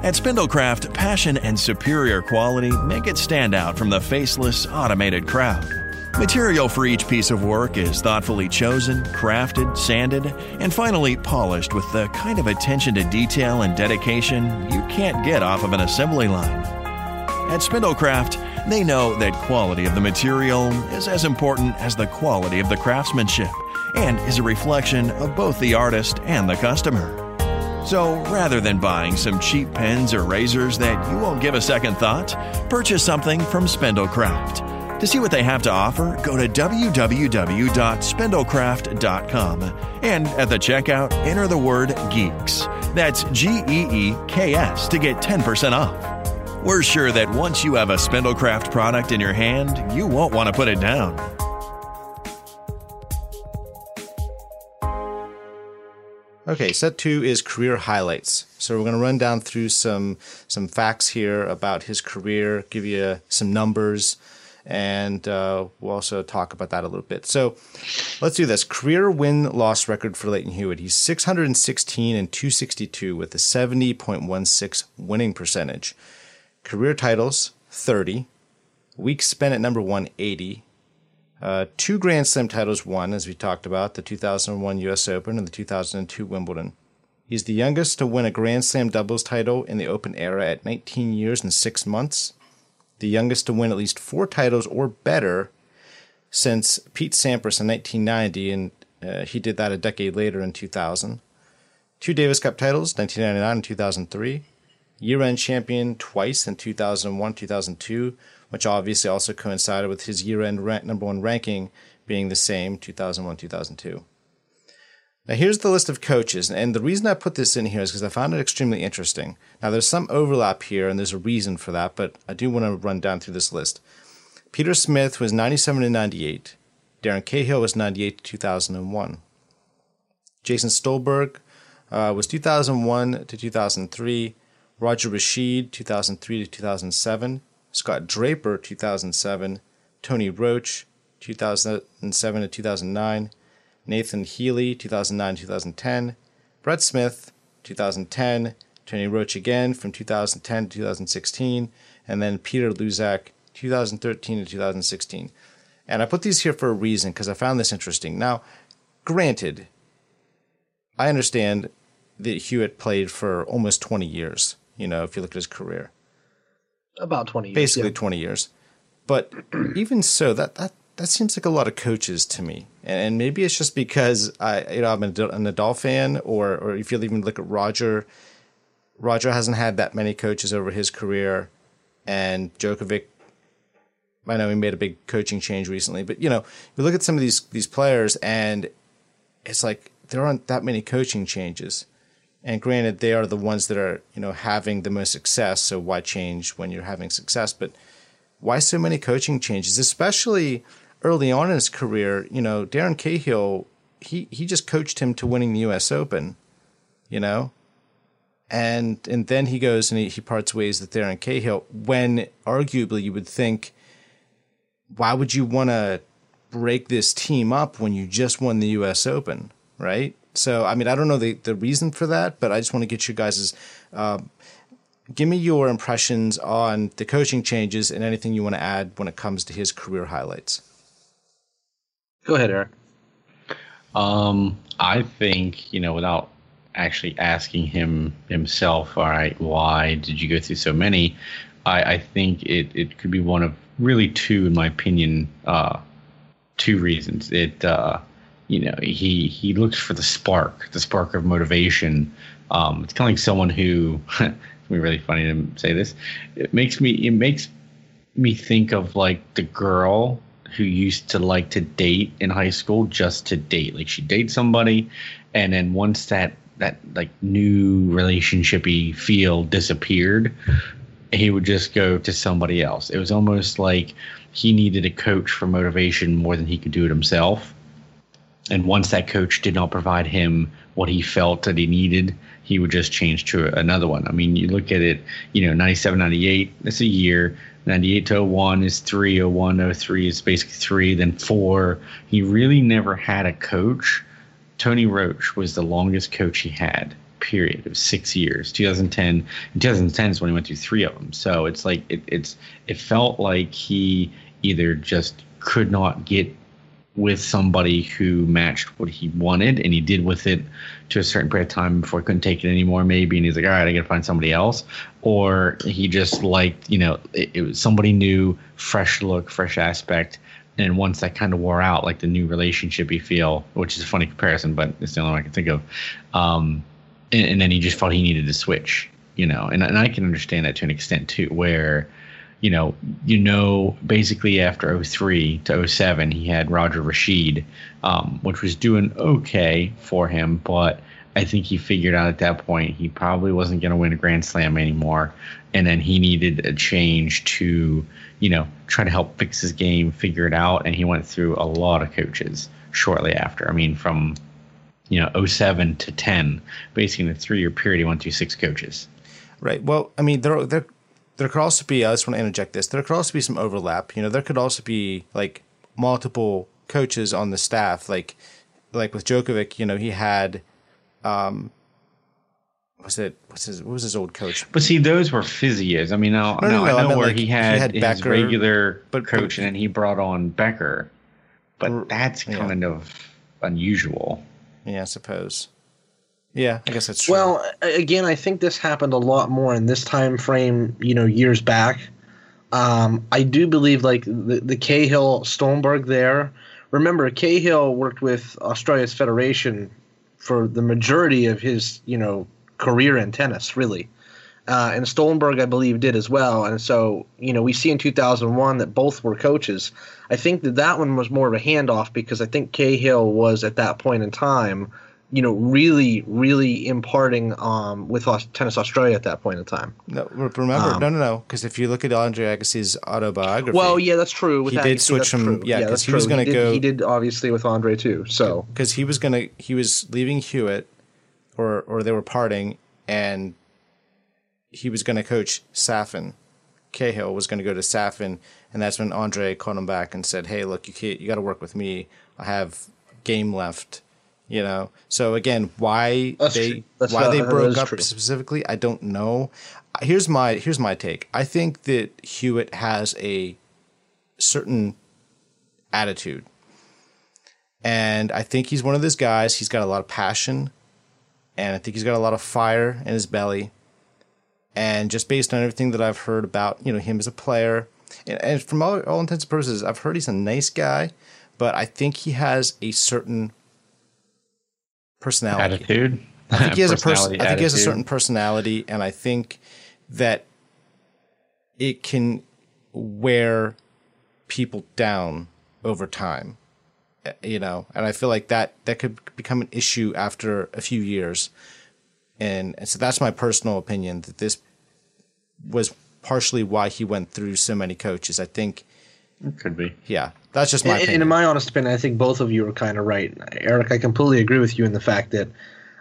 At Spindlecraft, passion and superior quality make it stand out from the faceless, automated crowd. Material for each piece of work is thoughtfully chosen, crafted, sanded, and finally polished with the kind of attention to detail and dedication you can't get off of an assembly line. At Spindlecraft, they know that quality of the material is as important as the quality of the craftsmanship and is a reflection of both the artist and the customer. So rather than buying some cheap pens or razors that you won't give a second thought, purchase something from Spindlecraft. To see what they have to offer, go to www.spindlecraft.com and at the checkout, enter the word GEEKS. That's G E E K S to get 10% off. We're sure that once you have a Spindlecraft product in your hand, you won't want to put it down. Okay, set two is career highlights. So we're going to run down through some some facts here about his career, give you some numbers, and uh, we'll also talk about that a little bit. So let's do this. Career win loss record for Lleyton Hewitt. He's 616 and 262 with a 70.16 winning percentage. Career titles 30. Weeks spent at number 180. Uh, two Grand Slam titles won, as we talked about, the 2001 U.S. Open and the 2002 Wimbledon. He's the youngest to win a Grand Slam doubles title in the Open era at 19 years and six months the youngest to win at least four titles or better since Pete Sampras in 1990, and uh, he did that a decade later in 2000. Two Davis Cup titles, 1999 and 2003. Year end champion twice in 2001 2002, which obviously also coincided with his year end number one ranking being the same 2001 2002. Now, here's the list of coaches, and the reason I put this in here is because I found it extremely interesting. Now, there's some overlap here, and there's a reason for that, but I do want to run down through this list. Peter Smith was 97 to 98. Darren Cahill was 98 to 2001. Jason Stolberg uh, was 2001 to 2003. Roger Rasheed, 2003 to 2007. Scott Draper, 2007. Tony Roche, 2007 to 2009. Nathan Healey, 2009 2010, Brett Smith, 2010, Tony Roche again from 2010 to 2016, and then Peter Luczak, 2013 to 2016. And I put these here for a reason because I found this interesting. Now, granted, I understand that Hewitt played for almost 20 years, you know, if you look at his career. About 20 years. Basically yeah. 20 years. But even so, that, that, that seems like a lot of coaches to me. And maybe it's just because I, you know, I'm a, a Nadal fan, or, or if you even look at Roger, Roger hasn't had that many coaches over his career, and Djokovic. I know he made a big coaching change recently, but you know, you look at some of these these players, and it's like there aren't that many coaching changes. And granted, they are the ones that are you know having the most success. So why change when you're having success? But why so many coaching changes, especially early on in his career? You know, Darren Cahill, he he just coached him to winning the U.S. Open. You know, and and then he goes and he, he parts ways with Darren Cahill. When arguably you would think, why would you want to break this team up when you just won the U.S. Open, right? So I mean, I don't know the the reason for that, but I just want to get you guys' uh, give me your impressions on the coaching changes and anything you want to add when it comes to his career highlights. Go ahead, Eric. Um, I think you know without actually asking him himself, all right, why did you go through so many? I, I think it, it could be one of really two, in my opinion, uh, two reasons. It, uh, you know, he, he looks for the spark, the spark of motivation. Um, it's kind of like someone who, it's really funny to say this. It makes me, it makes me think of like the girl who used to like to date in high school just to date. Like she dates somebody, and then once that that like new relationshipy feel disappeared, he would just go to somebody else. It was almost like he needed a coach for motivation more than he could do it himself. And once that coach did not provide him what he felt that he needed, he would just change to another one. I mean, you look at it, you know, 97, 98, that's a year. 98 to 01 is three, 01, 03 is basically three, then four. He really never had a coach Tony Roche was the longest coach he had. Period. Was six years. 2010. 2010 is when he went through three of them. So it's like it, it's it felt like he either just could not get with somebody who matched what he wanted, and he did with it to a certain period of time before he couldn't take it anymore. Maybe, and he's like, all right, I got to find somebody else, or he just liked, you know, it, it was somebody new, fresh look, fresh aspect and once that kind of wore out, like the new relationship you feel, which is a funny comparison, but it's the only one I can think of. Um, and, and, then he just felt he needed to switch, you know, and, and I can understand that to an extent too, where, you know, you know, basically after 03 to 07, he had Roger Rasheed, um, which was doing okay for him, but I think he figured out at that point he probably wasn't going to win a Grand Slam anymore, and then he needed a change to, you know, try to help fix his game, figure it out, and he went through a lot of coaches shortly after. I mean, from you know 07 to 10, basically in a three year period, he went through six coaches. Right. Well, I mean, there there there could also be. I just want to interject this. There could also be some overlap. You know, there could also be like multiple coaches on the staff. Like like with Djokovic, you know, he had um, was it what's his what was his old coach? But see, those were physios. I mean, no, no, no, no I know I where like, he, had he had his Becker, regular but, coach, but, and he brought on Becker. But that's kind yeah. of unusual. Yeah, I suppose. Yeah, I guess that's true. Well, again, I think this happened a lot more in this time frame. You know, years back. Um, I do believe like the the Cahill Stolberg there. Remember, Cahill worked with Australia's federation for the majority of his you know career in tennis, really. Uh, and Stolberg, I believe, did as well. And so, you know, we see in 2001 that both were coaches. I think that that one was more of a handoff because I think Cahill was at that point in time, you know, really, really imparting um, with Tennis Australia at that point in time. No, remember, um, no, no, no, because if you look at Andre Agassi's autobiography, well, yeah, that's true. With he Agassi, did switch from true. yeah, because yeah, he was going to go. He did obviously with Andre too. So because he was going to, he was leaving Hewitt, or or they were parting, and he was going to coach Safin. Cahill was going to go to Safin, and that's when Andre called him back and said, "Hey, look, you can't, you got to work with me. I have game left." You know, so again, why that's they why they broke up true. specifically, I don't know. here's my here's my take. I think that Hewitt has a certain attitude. And I think he's one of those guys. He's got a lot of passion, and I think he's got a lot of fire in his belly. And just based on everything that I've heard about, you know, him as a player, and, and from all, all intents and purposes, I've heard he's a nice guy, but I think he has a certain personality. Attitude. I think he has a person. I think he has a certain personality, and I think that it can wear people down over time. You know, and I feel like that that could become an issue after a few years, and, and so that's my personal opinion that this was partially why he went through so many coaches. I think, Could be. yeah, that's just my And, and in my honest opinion, I think both of you are kind of right. Eric, I completely agree with you in the fact that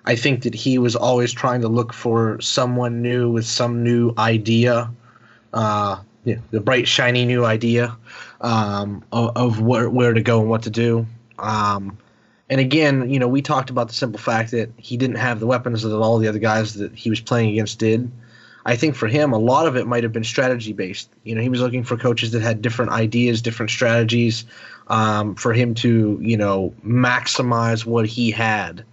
I think that he was always trying to look for someone new with some new idea, uh, you know, the bright, shiny new idea um, of, of where, where to go and what to do. Um, and again, you know, we talked about the simple fact that he didn't have the weapons that all the other guys that he was playing against did. I think for him, a lot of it might have been strategy based. You know, he was looking for coaches that had different ideas, different strategies um, for him to, you know, maximize what he had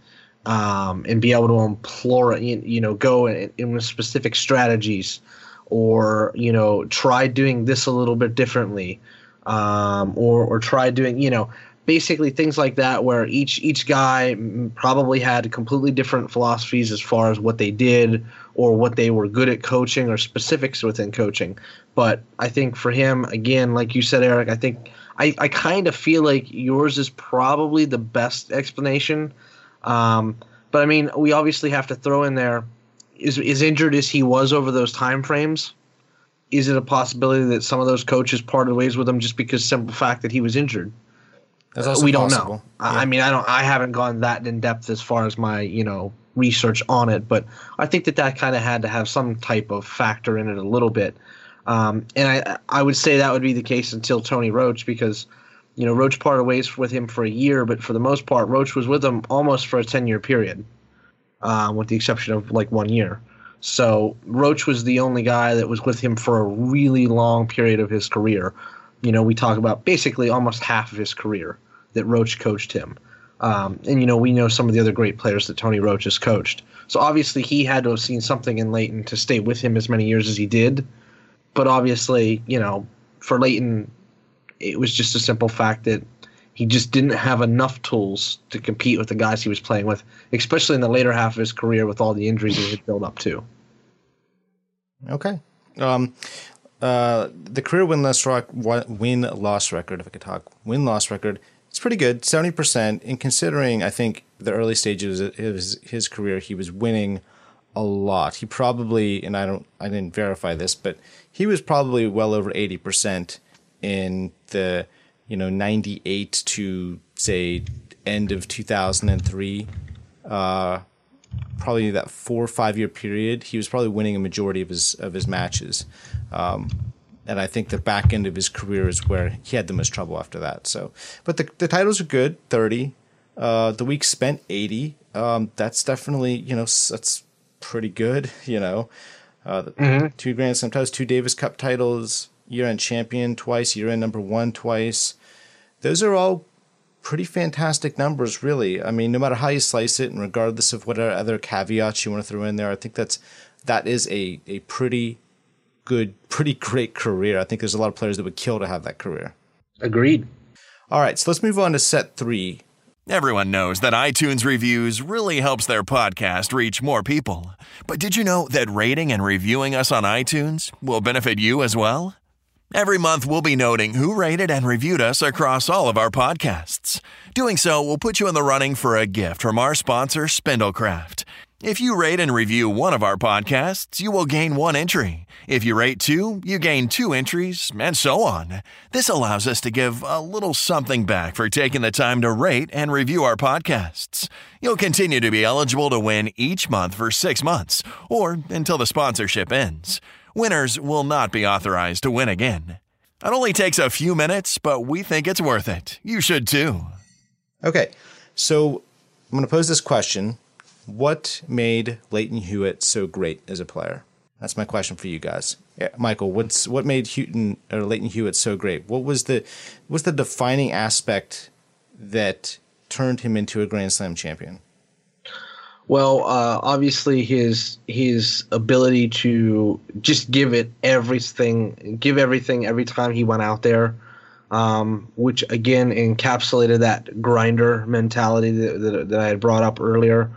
um, and be able to implore, you, you know, go in, in with specific strategies or, you know, try doing this a little bit differently um, or, or try doing, you know, basically things like that where each each guy probably had completely different philosophies as far as what they did or what they were good at coaching or specifics within coaching. But i think for him again like you said eric i think i, I kind of feel like yours is probably the best explanation. Um, but i mean we obviously have to throw in there is as injured as he was over those time frames is it a possibility that some of those coaches parted ways with him just because simple fact that he was injured we don't possible. know. I I mean, I don't. I haven't gone that in depth as far as my you know research on it, but I think that that kind of had to have some type of factor in it a little bit. Um, and I I would say that would be the case until Tony Roche because you know Roche parted ways with him for a year, but for the most part, Roche was with him almost for a ten year period, um, with the exception of like one year. So Roche was the only guy that was with him for a really long period of his career. You know, we talk about basically almost half of his career that Roche coached him. Um, and, you know, we know some of the other great players that Tony Roche has coached. So obviously he had to have seen something in Lleyton to stay with him as many years as he did. But obviously, you know, for Lleyton, it was just a simple fact that he just didn't have enough tools to compete with the guys he was playing with, especially in the later half of his career with all the injuries he had built up to. Okay. Um, uh, the career win loss win loss record, if I could talk, win loss record, it's pretty good, seventy percent. In considering, I think the early stages of his his career, he was winning a lot. He probably, and I don't, I didn't verify this, but he was probably well over eighty percent in the you know ninety eight to say end of two thousand and three probably that four or five year period, he was probably winning a majority of his of his matches. Um, and I think the back end of his career is where he had the most trouble after that. So, but the the titles are good, thirty. Uh, the week spent eighty. Um, that's definitely you know that's pretty good. You know, uh, the two Grand Slam titles, two Davis Cup titles, year end champion twice, year end number one twice. Those are all pretty fantastic numbers, really. I mean, no matter how you slice it, and regardless of what other caveats you want to throw in there, I think that's that is a a pretty good, pretty great career. I think there's a lot of players that would kill to have that career. Agreed. All right, so let's move on to set three. Everyone knows that iTunes reviews really helps their podcast reach more people. But did you know that rating and reviewing us on iTunes will benefit you as well? Every month, we'll be noting who rated and reviewed us across all of our podcasts. Doing so will put you in the running for a gift from our sponsor, Spindlecraft. If you rate and review one of our podcasts, you will gain one entry. If you rate two, you gain two entries, and so on. This allows us to give a little something back for taking the time to rate and review our podcasts. You'll continue to be eligible to win each month for six months, or until the sponsorship ends. Winners will not be authorized to win again. It only takes a few minutes, but we think it's worth it. You should too. Okay, so I'm going to pose this question: What made Lleyton Hewitt so great as a player? That's my question for you guys. Yeah, Michael, what's what made Houghton or Lleyton Hewitt so great? What was the what's the defining aspect that turned him into a Grand Slam champion? Well, uh, obviously his his ability to just give it everything, give everything every time he went out there, um, which again encapsulated that grinder mentality that, that, that I had brought up earlier.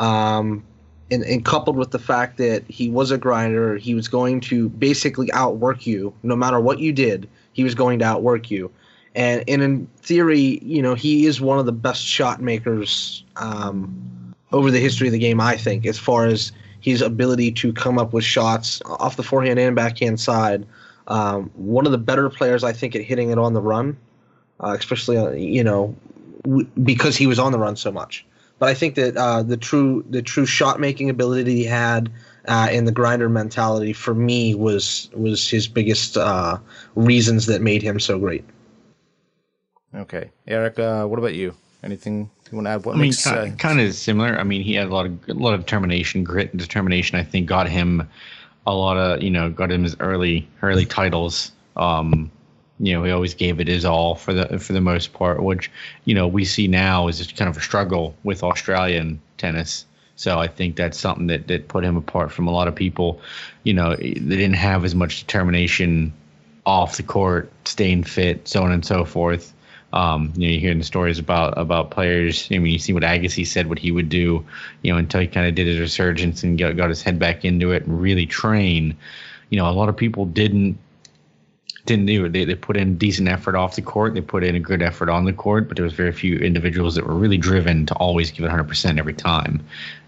Um, and, and, coupled with the fact that he was a grinder, he was going to basically outwork you no matter what you did. He was going to outwork you, and, and in theory, you know, he is one of the best shot makers um, over the history of the game. I think, as far as his ability to come up with shots off the forehand and backhand side, um, one of the better players I think at hitting it on the run, uh, especially uh, you know w- because he was on the run so much. But I think that uh, the true the true shot making ability he had uh, and the grinder mentality for me was was his biggest uh, reasons that made him so great. Okay, Eric, uh, what about you? Anything you want to add? What I mean, makes, kind, kind of similar. I mean, he had a lot of a lot of determination, grit, and determination. I think got him a lot of you know got him his early early titles. Um, you know, he always gave it his all for the for the most part, which you know we see now is just kind of a struggle with Australian tennis. So I think that's something that that put him apart from a lot of people. You know, they didn't have as much determination off the court, staying fit, so on and so forth. Um, you know, you hear the stories about about players. I mean, you see what Agassi said, what he would do, you know, until he kind of did his resurgence and got, got his head back into it and really train. You know, a lot of people didn't didn't do it. They, they put in decent effort off the court. They put in a good effort on the court, but there was very few individuals that were really driven to always give it 100% every time.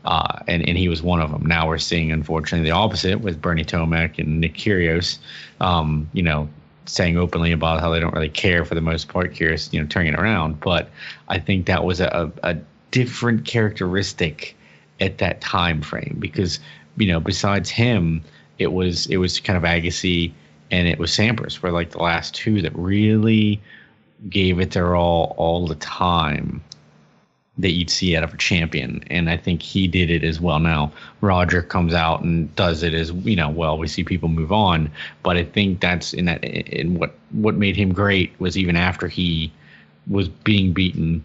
Uh, and, and he was one of them. Now we're seeing, unfortunately, the opposite with Bernie Tomic and Nick Kyrgios, um, you know, saying openly about how they don't really care for the most part, Kyrgios, you know, turning it around. But I think that was a, a different characteristic at that time frame because, you know, besides him, it was it was kind of Agassi – and it was Sampras were like the last two that really gave it their all all the time that you'd see out of a champion. And I think he did it as well. Now Roger comes out and does it as you know, well, we see people move on. But I think that's in that in what what made him great was even after he was being beaten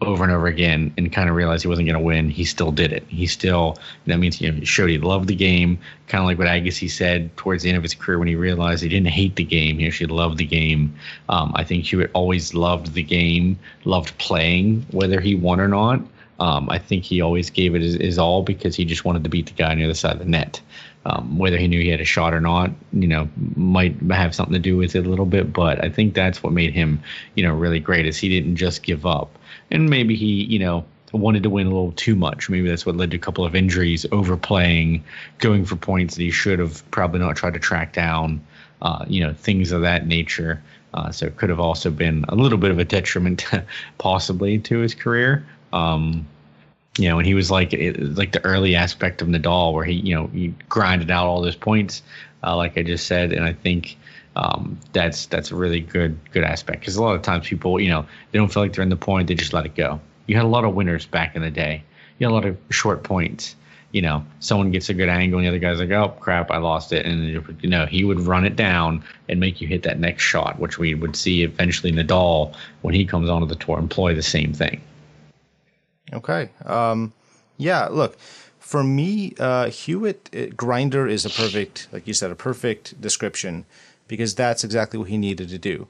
over and over again and kind of realized he wasn't going to win, he still did it. He still, that means you know, he showed he loved the game, kind of like what Agassi said towards the end of his career when he realized he didn't hate the game. He actually loved the game. Um, I think Hewitt always loved the game, loved playing, whether he won or not. Um, I think he always gave it his, his, all because he just wanted to beat the guy on the other side of the net. Um, whether he knew he had a shot or not, you know, might have something to do with it a little bit. But I think that's what made him, you know, really great is he didn't just give up and maybe he, you know, wanted to win a little too much. Maybe that's what led to a couple of injuries, overplaying, going for points that he should have probably not tried to track down, uh, you know, things of that nature. Uh, so it could have also been a little bit of a detriment, possibly, to his career. Um, you know, and he was like like the early aspect of Nadal, where he, you know, he grinded out all those points, uh, like I just said, and I think um, that's that's a really good good aspect because a lot of times people you know they don't feel like they're in the point they just let it go. You had a lot of winners back in the day. You had a lot of short points. You know, someone gets a good angle and the other guy's like, "Oh crap, I lost it," and you know he would run it down and make you hit that next shot, which we would see eventually Nadal when he comes onto the tour employ the same thing. Okay. Um, yeah. Look, for me, uh, Hewitt grinder is a perfect, like you said, a perfect description because that's exactly what he needed to do.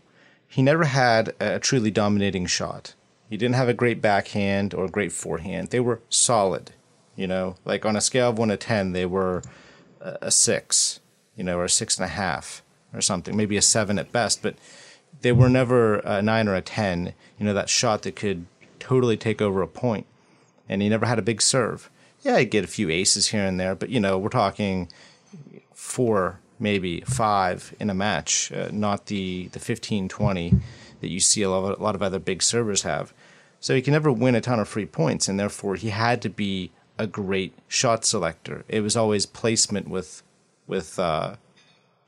He never had a truly dominating shot. He didn't have a great backhand or a great forehand. They were solid, you know, like on a scale of one to 10, they were a six, you know, or a six and a half or something, maybe a seven at best, but they were never a nine or a 10, you know, that shot that could totally take over a point. And he never had a big serve. Yeah, he'd get a few aces here and there, but, you know, we're talking four maybe five in a match, uh, not the, the 15, 20 that you see a lot, of, a lot of other big servers have. So he can never win a ton of free points, and therefore he had to be a great shot selector. It was always placement with with uh,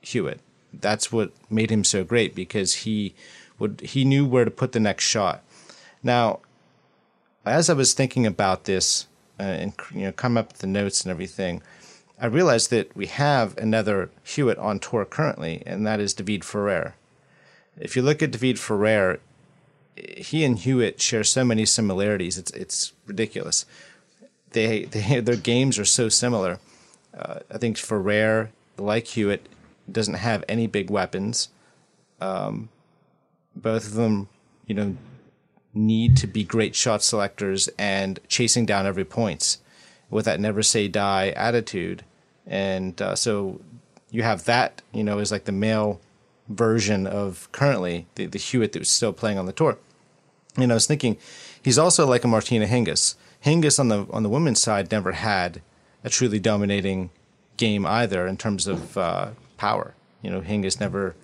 Hewitt. That's what made him so great because he would he knew where to put the next shot. Now, as I was thinking about this uh, and you know come up with the notes and everything, I realized that we have another Hewitt on tour currently, and that is David Ferrer. If you look at David Ferrer, he and Hewitt share so many similarities. It's it's ridiculous. They, they their games are so similar. Uh, I think Ferrer, like Hewitt, doesn't have any big weapons. Um, both of them, you know, need to be great shot selectors and chasing down every points with that never say die attitude. And uh, so you have that, you know, is like the male version of currently the, the Hewitt that was still playing on the tour. And I was thinking, he's also like a Martina Hingis. Hingis on the on the women's side never had a truly dominating game either in terms of uh, power. You know, Hingis never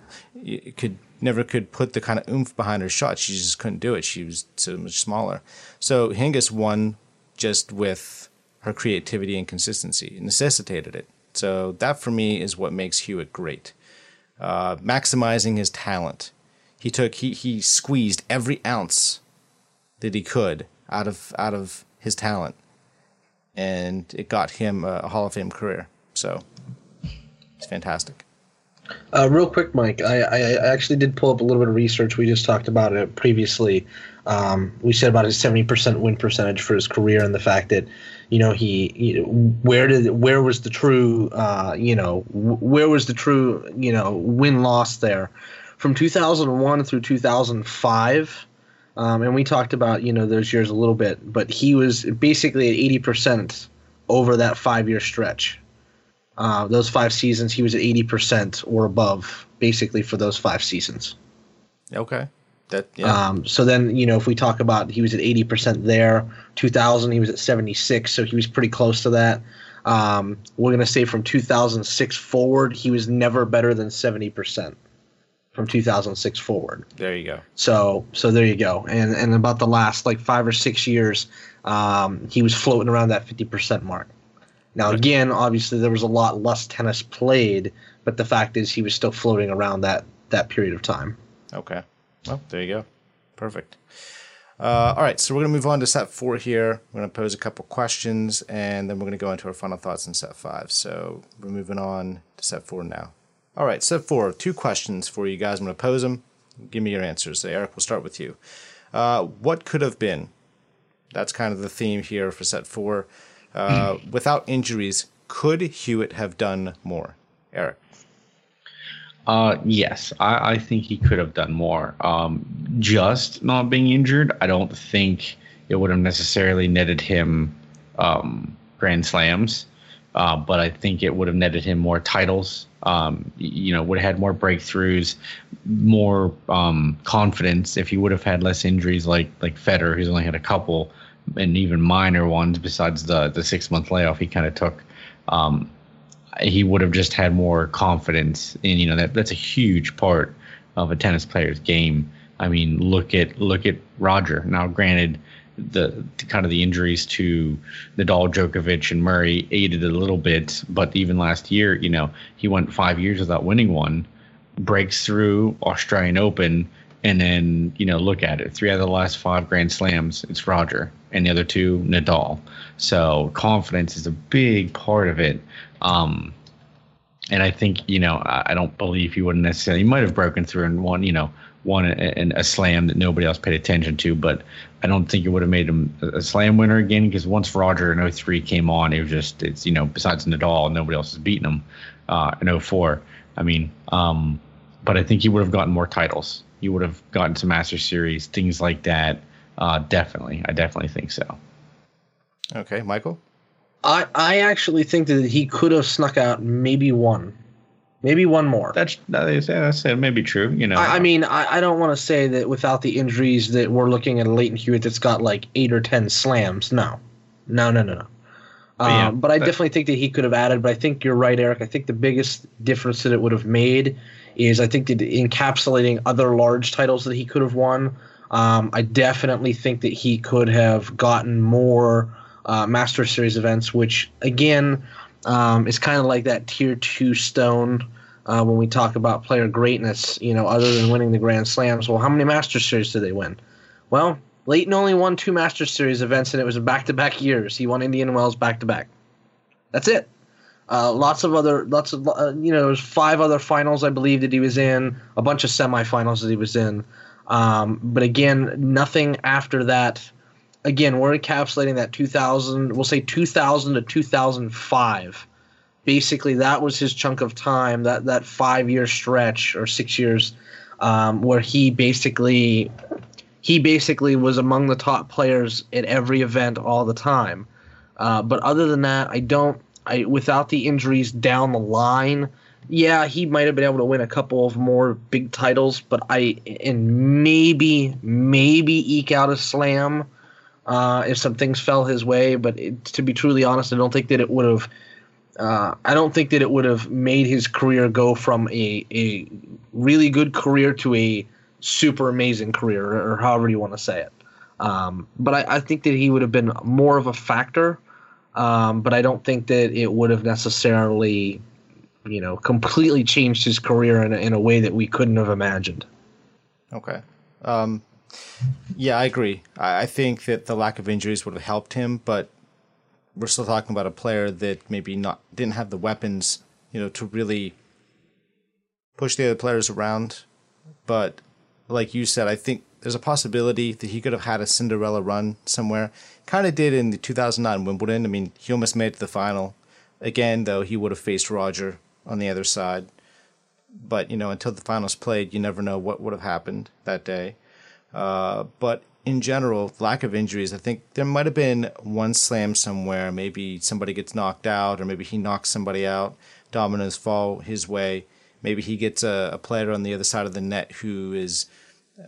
could never could put the kind of oomph behind her shot. She just couldn't do it. She was so much smaller. So Hingis won just with her creativity and consistency. It necessitated it. So that for me is what makes Hewitt great. Uh, maximizing his talent. He took he he squeezed every ounce that he could out of out of his talent, and it got him a, Hall of Fame career. So it's fantastic. Uh, real quick, Mike, I, I actually did pull up a little bit of research. We just talked about it previously. Um, we said about his seventy percent win percentage for his career, and the fact that you know he know, where did where was the true uh, you know where was the true you know win loss there from 2001 through 2005 um, and we talked about you know those years a little bit but he was basically at 80% over that five year stretch uh, those five seasons, he was at 80% or above, basically, for those five seasons. Okay. That, yeah. Um, so then, you know, if we talk about he was at 80% there, 2000, he was at 76, so he was pretty close to that. Um, we're going to say from 2006 forward, he was never better than 70% from 2006 forward. There you go. So, so there you go. And and about the last like five or six years, um, he was floating around that 50% mark. Now, again, obviously there was a lot less tennis played, but the fact is he was still floating around that that period of time. Okay. Well, there you go. Perfect. Uh, all right, so we're going to move on to set four here. We're going to pose a couple questions, and then we're going to go into our final thoughts in set five. So we're moving on to set four now. All right, set four. Two questions for you guys. I'm going to pose them. Give me your answers. So Eric, we'll start with you. Uh, what could have been? That's kind of the theme here for set four. Uh, without injuries, could Hewitt have done more? Eric. Uh, yes, I, I think he could have done more. Um, just not being injured, I don't think it would have necessarily netted him um, grand slams. Uh, but I think it would have netted him more titles. Um, you know, would have had more breakthroughs, more um, confidence if he would have had less injuries, like like Federer, who's only had a couple and even minor ones besides the the six month layoff he kind of took. Um, he would have just had more confidence in you know that that's a huge part of a tennis player's game. I mean, look at look at Roger. Now, granted, the, the kind of the injuries to Nadal, Djokovic, and Murray aided a little bit, but even last year, you know, he went five years without winning one, breaks through Australian Open, and then you know look at it. Three out of the last five grand slams it's roger and the other two nadal. So confidence is a big part of it. Um and i think you know i, don't believe he wouldn't necessarily he might have broken through and won you know won a, a, slam that nobody else paid attention to but i don't think it would have made him a slam winner again because once roger in 03 came on it was just it's you know besides nadal nobody else has beaten him uh in 04 i mean um but i think he would have gotten more titles you would have gotten to Master Series, things like that. Uh, definitely, I definitely think so. Okay, Michael. I I actually think that he could have snuck out maybe one, maybe one more. That's that's it may be true. You know, I, I mean, I, I don't want to say that without the injuries that we're looking at a Lleyton Hewitt that's got like eight or ten slams. No, no, no, no, no. But, yeah, um, but I definitely think that he could have added. But I think you're right, Eric. I think the biggest difference that it would have made is I think that encapsulating other large titles that he could have won. Um, I definitely think that he could have gotten more uh, Master Series events, which again um, is kind of like that tier two stone uh, when we talk about player greatness. You know, other than winning the Grand Slams, well, how many Master Series did they win? Well, Lleyton only won two Master Series events, and it was back to back years. He won Indian Wells back to back. That's it. Uh, lots of other, lots of uh, you know, there's five other finals I believe that he was in, a bunch of semifinals that he was in. Um, but again, nothing after that. Again, we're encapsulating that 2000, we'll say 2000 to 2005. Basically, that was his chunk of time, that that five year stretch or six years, um, where he basically he basically was among the top players at every event all the time. Uh, but other than that, I don't. I without the injuries down the line, yeah, he might have been able to win a couple of more big titles, but I and maybe maybe eke out a slam uh, if some things fell his way. But it, to be truly honest, I don't think that it would have. Uh, I don't think that it would have made his career go from a a really good career to a super amazing career, or however you want to say it. Um, but I, I, think that he would have been more of a factor. Um, but I don't think that it would have necessarily, you know, completely changed his career in a, in a way that we couldn't have imagined. Okay. Um, yeah, I agree. I, I think that the lack of injuries would have helped him, but we're still talking about a player that maybe not didn't have the weapons, you know, to really push the other players around. But like you said, I think there's a possibility that he could have had a Cinderella run somewhere. Kind of did in the 2009 Wimbledon. I mean, he almost made it to the final. Again, though, he would have faced Roger on the other side. But, you know, until the finals played, you never know what would have happened that day. Uh, but in general, lack of injuries, I think there might have been one slam somewhere. Maybe somebody gets knocked out, or maybe he knocks somebody out. Dominoes fall his way. Maybe he gets a, a player on the other side of the net who is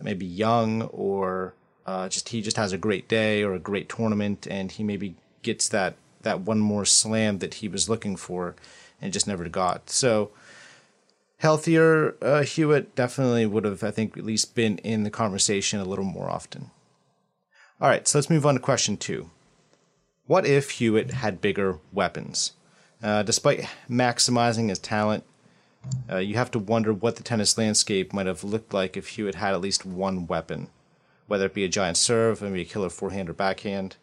maybe young or uh, just he just has a great day or a great tournament, and he maybe gets that that one more slam that he was looking for, and just never got. So healthier uh, Hewitt definitely would have, I think, at least been in the conversation a little more often. All right, so let's move on to question two. What if Hewitt had bigger weapons? Uh, despite maximizing his talent, uh, you have to wonder what the tennis landscape might have looked like if Hewitt had at least one weapon, whether it be a giant serve, maybe a killer forehand or backhand.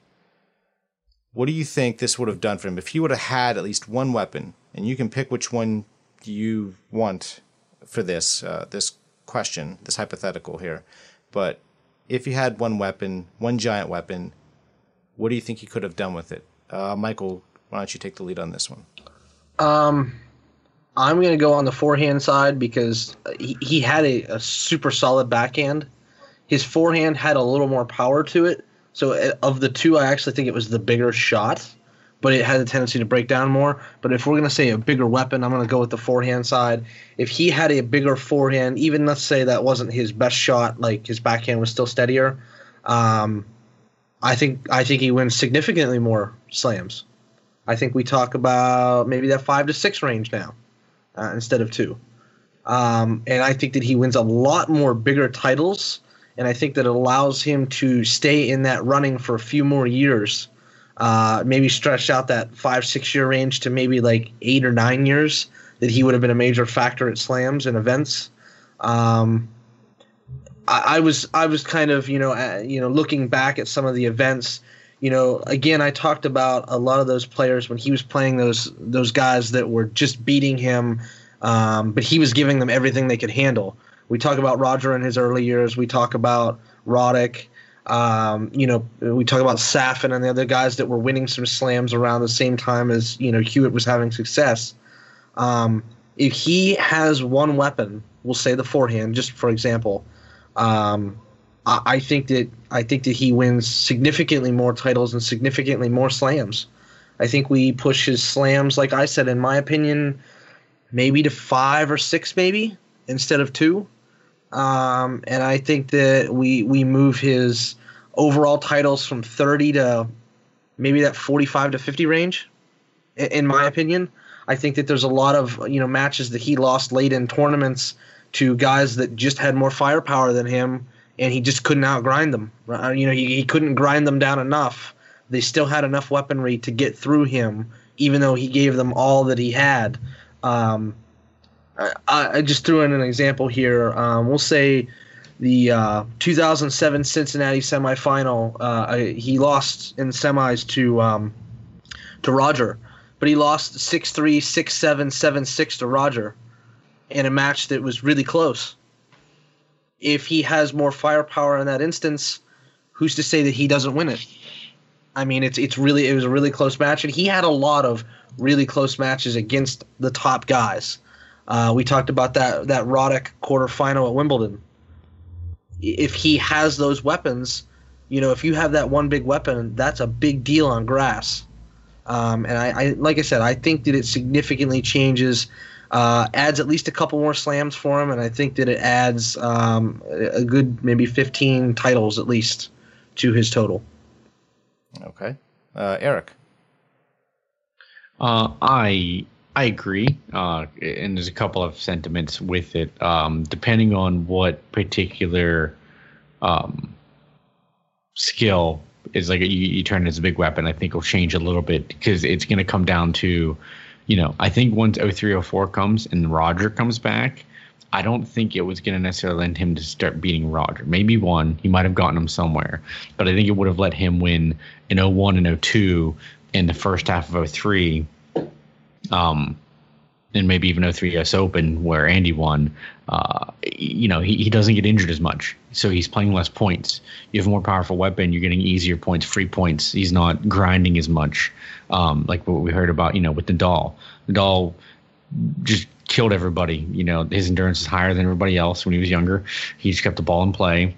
What do you think this would have done for him if he would have had at least one weapon? And you can pick which one you want for this uh, this question, this hypothetical here. But if he had one weapon, one giant weapon, what do you think he could have done with it? Uh, Michael, why don't you take the lead on this one? Um, I'm going to go on the forehand side because he, he had a, a, super solid backhand. His forehand had a little more power to it. So, of the two, I actually think it was the bigger shot, but it had a tendency to break down more. But if we're going to say a bigger weapon, I'm going to go with the forehand side. If he had a bigger forehand, even let's say that wasn't his best shot, like his backhand was still steadier, um, I think I think he wins significantly more slams. I think we talk about maybe that five to six range now uh, instead of two. Um, and I think that he wins a lot more bigger titles, and I think that it allows him to stay in that running for a few more years. Uh, maybe stretch out that five, six year range to maybe like eight or nine years that he would have been a major factor at slams and events. Um, I, I, was I was kind of you know uh, you know looking back at some of the events you know, again, I talked about a lot of those players when he was playing those those guys that were just beating him, um, but he was giving them everything they could handle. We talk about Roger in his early years. We talk about Roddick. Um, you know, we talk about Safin and the other guys that were winning some slams around the same time as you know Hewitt was having success. Um, if he has one weapon, we'll say the forehand, just for example, um, I think that I think that he wins significantly more titles and significantly more slams. I think we push his slams, like I said, in my opinion, maybe to five or six, maybe instead of two. Um, and I think that we we move his overall titles from 30 to maybe that 45 to 50 range. In my opinion, I think that there's a lot of you know matches that he lost late in tournaments to guys that just had more firepower than him and he just couldn't outgrind them. Uh, you know, he, he couldn't grind them down enough. They still had enough weaponry to get through him, even though he gave them all that he had. Um, I, I, just threw in an example here. Um, we'll say the uh, 2007 Cincinnati semifinal. Uh, he lost in semis to um, to Roger, but he lost 6 3, 6 7, 7 6 to Roger in a match that was really close. If he has more firepower in that instance, who's to say that he doesn't win it? I mean, it's it's really it was a really close match, and he had a lot of really close matches against the top guys. Uh, we talked about that that Roddick quarterfinal at Wimbledon. If he has those weapons, you know, if you have that one big weapon, that's a big deal on grass. Um, and I, I, like I said, I think that it significantly changes, uh, adds at least a couple more slams for him, and I think that it adds um, a good maybe 15 titles at least to his total. Okay, uh, Eric. Uh, I I agree, uh, and there's a couple of sentiments with it, um, depending on what particular um, skill is like you, you turn it as a big weapon. I think will change a little bit because it's going to come down to, you know, I think once 0304 comes and Roger comes back, I don't think it was going to necessarily lend him to start beating Roger. Maybe one, he might have gotten him somewhere, but I think it would have let him win in 01 and 02 in the first half of 03. Um, and maybe even 03 US Open where Andy won, uh, you know, he, he doesn't get injured as much. So he's playing less points. You have a more powerful weapon. You're getting easier points, free points. He's not grinding as much, um, like what we heard about, you know, with Nadal. Nadal just killed everybody. You know, his endurance is higher than everybody else when he was younger. He just kept the ball in play,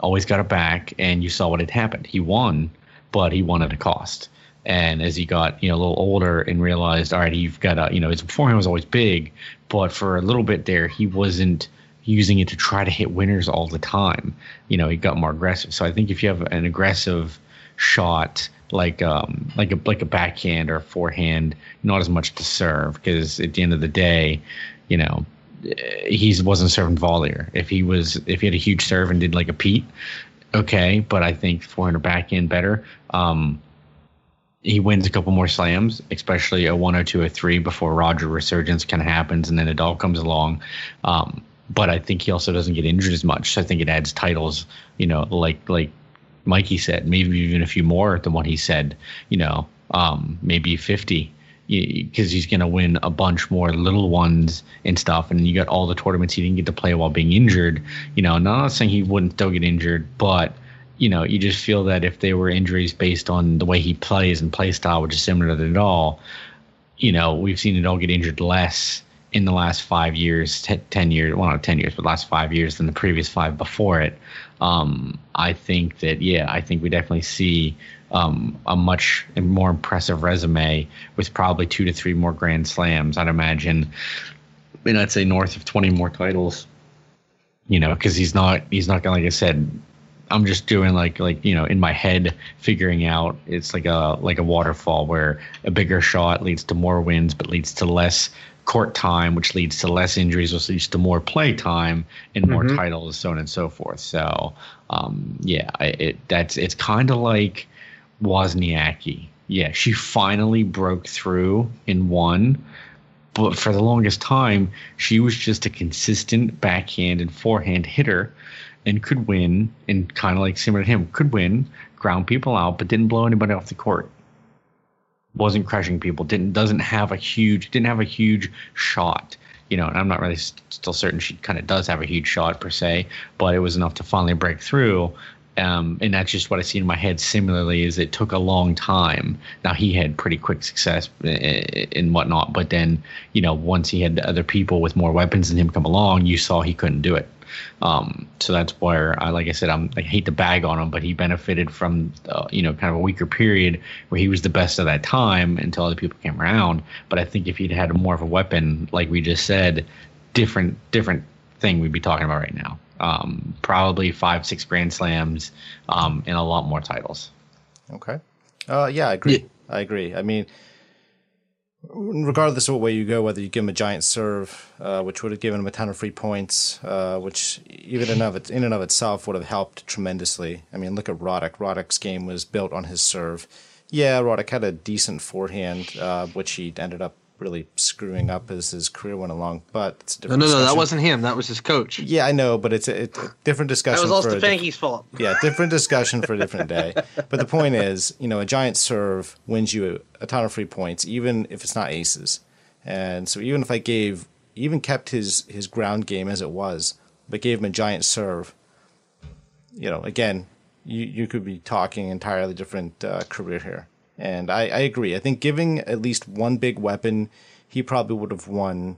always got it back, and you saw what had happened. He won, but he won at a cost. And as he got, you know, a little older and realized, all right, you've got a, you know, his forehand was always big, but for a little bit there, he wasn't using it to try to hit winners all the time. You know, he got more aggressive. So I think if you have an aggressive shot like um like a like a backhand or a forehand, not as much to serve because at the end of the day, you know, he wasn't serving volleyer. If he was if he had a huge serve and did like a Pete, okay, but I think forehand or backhand better. Um, he wins a couple more slams, especially a one or two or three before Roger resurgence kind of happens, and then Nadal comes along. Um, but I think he also doesn't get injured as much. So I think it adds titles, you know, like like Mikey said, maybe even a few more than what he said, you know, um, maybe 50 because he's going to win a bunch more little ones and stuff. And you got all the tournaments he didn't get to play while being injured. You know, not saying he wouldn't still get injured, but you know, you just feel that if they were injuries based on the way he plays and play style, which is similar to Nadal, you know, we've seen Nadal get injured less in the last five years, t- 10 years, well, not 10 years, but last five years than the previous five before it. Um, I think that, yeah, I think we definitely see um, a much more impressive resume with probably two to three more Grand Slams. I'd imagine, and I'd say north of 20 more titles, you know, because he's not, he's not going to, like I said, I'm just doing like like you know in my head figuring out it's like a like a waterfall where a bigger shot leads to more wins but leads to less court time which leads to less injuries which leads to more play time and more mm-hmm. titles so on and so forth so um, yeah it that's it's kind of like Wozniacki yeah she finally broke through in one but for the longest time she was just a consistent backhand and forehand hitter and could win, and kind of like similar to him, could win, ground people out, but didn't blow anybody off the court. Wasn't crushing people. Didn't doesn't have a huge didn't have a huge shot. You know, and I'm not really still certain she kind of does have a huge shot per se, but it was enough to finally break through. Um, and that's just what I see in my head. Similarly, is it took a long time. Now he had pretty quick success and whatnot, but then you know once he had other people with more weapons than him come along, you saw he couldn't do it. Um, so that's where I, like I said, I'm, I hate to bag on him, but he benefited from, uh, you know, kind of a weaker period where he was the best of that time until other people came around. But I think if he'd had more of a weapon, like we just said, different, different thing we'd be talking about right now. Um, probably five, six Grand Slams, um, and a lot more titles. Okay. Uh, yeah, I agree. Yeah. I agree. I mean, regardless of what way you go, whether you give him a giant serve, uh, which would have given him a ton of free points, uh, which even in, of it, in and of itself would have helped tremendously. I mean, look at Roddick. Roddick's game was built on his serve. Yeah, Roddick had a decent forehand, uh, which he ended up really screwing up as his career went along. But it's a No, different no, no, that wasn't him. That was his coach. Yeah, I know, but it's a, it's a different That discussion. was all for a fault. yeah, different discussion for a different day. But the point is, you know, a giant serve wins you a, a ton of free points, even if it's not aces. And so even if I gave, even kept his his ground game as it was, but gave him a giant serve, you know, again, you you could be talking entirely different uh, career here. And I, I agree. I think giving at least one big weapon, he probably would have won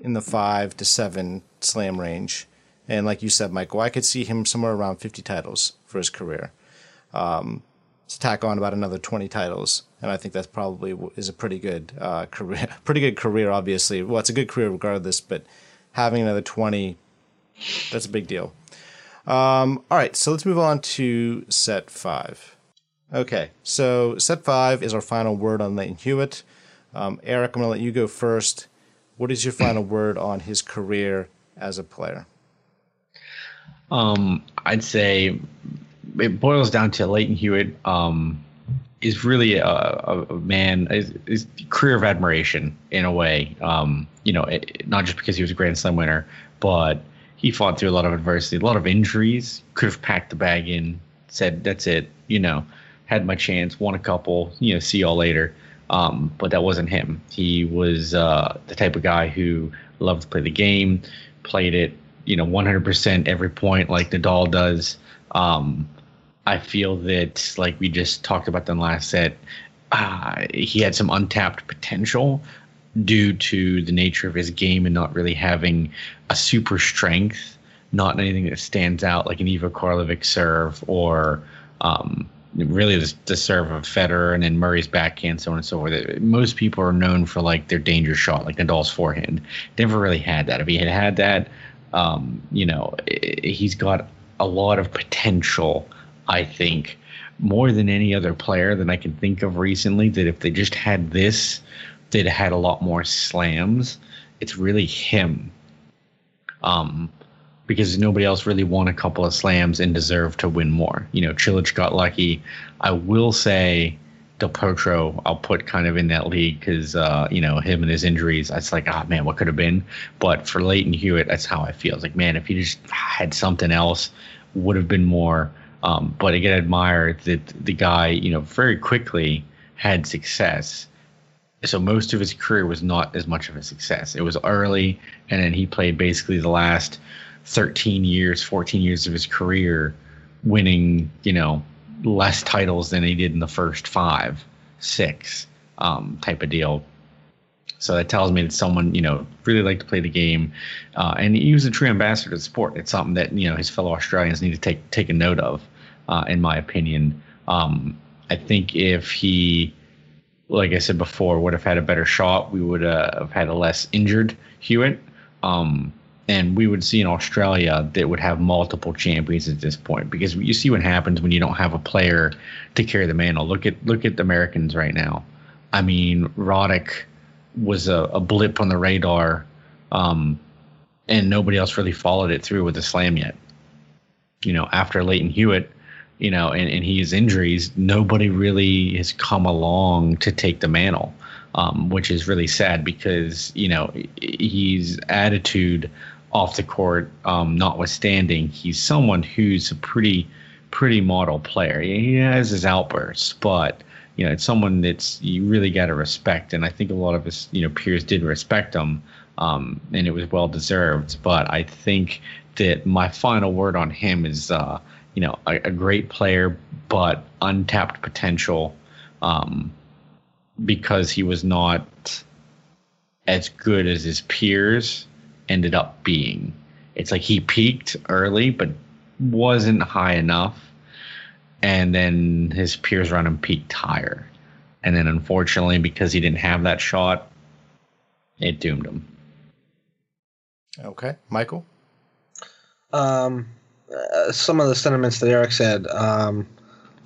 in the five to seven slam range. And like you said, Michael, I could see him somewhere around 50 titles for his career. Um, to tack on about another 20 titles. And I think that's probably is a pretty good uh, career. Pretty good career, obviously. Well, it's a good career regardless, but having another 20, that's a big deal. Um, all right, so let's move on to set five. Okay, so set five is our final word on Lleyton Hewitt. Um, Eric, I'm going to let you go first. What is your final word on his career as a player? Um, I'd say it boils down to Lleyton Hewitt. Um, is really a, a, man is, is career of admiration in a way. Um, you know, it, not just because he was a Grand Slam winner, but he fought through a lot of adversity, a lot of injuries. Could have packed the bag in, said that's it. You know, had my chance, won a couple. You know, see y'all later. Um, but that wasn't him. He was uh, the type of guy who loved to play the game, played it, you know, 100% every point like Nadal does. Um, I feel that, like we just talked about in the last set, uh, he had some untapped potential due to the nature of his game and not really having a super strength, not anything that stands out like an Ivo Karlovic serve or um, really the, the serve of Federer and then Murray's backhand, so on and so forth. Most people are known for like their danger shot, like Nadal's forehand. Never really had that. If he had had that, um, you know, he's got a lot of potential. I think more than any other player that I can think of recently. That if they just had this, they'd had a lot more slams. It's really him. Um, because nobody else really won a couple of slams and deserved to win more. You know, Cilic got lucky. I will say Del Potro, I'll put kind of in that league because, uh, you know, him and his injuries, it's like, ah, man, what could have been? But for Lleyton Hewitt, that's how I feel. It's like, man, if he just had something else, would have been more. Um, but I get admired that the guy, you know, very quickly had success so most of his career was not as much of a success. It was early, and then he played basically the last 13 years, 14 years of his career, winning, you know, less titles than he did in the first five, six, um, type of deal. So that tells me that someone, you know, really liked to play the game, uh, and he was a true ambassador to the sport. It's something that you know his fellow Australians need to take take a note of, uh, in my opinion. Um, I think if he like I said before, would have had a better shot. We would uh, have had a less injured Hewitt. Um, and we would see in Australia that would have multiple champions at this point because you see what happens when you don't have a player to carry the mantle. Look at look at the Americans right now. I mean, Roddick was a, a blip on the radar, um, and nobody else really followed it through with a slam yet. You know, after Lleyton Hewitt, you know, and, and his injuries, nobody really has come along to take the mantle, um, which is really sad because, you know, his attitude off the court, um, notwithstanding, he's someone who's a pretty, pretty model player. He has his outbursts, but, you know, it's someone that's you really got to respect. And I think a lot of his, you know, peers did respect him, um, and it was well deserved. But I think that my final word on him is, uh, you know, a, a great player, but untapped potential um, because he was not as good as his peers ended up being. It's like he peaked early, but wasn't high enough. And then his peers around him peaked higher. And then unfortunately, because he didn't have that shot, it doomed him. Okay, Michael. Um, uh, some of the sentiments that Eric said. Um,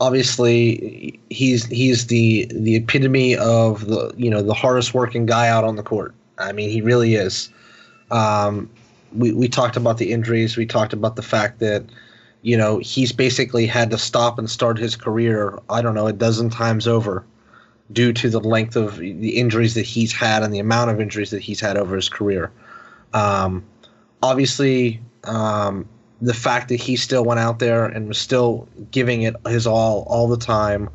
obviously, he's he's the the epitome of the you know the hardest working guy out on the court. I mean, he really is. Um, we we talked about the injuries. We talked about the fact that you know he's basically had to stop and start his career. I don't know a dozen times over. due to the length of the injuries that he's had and the amount of injuries that he's had over his career. Um, obviously, um, the fact that he still went out there and was still giving it his all all the time.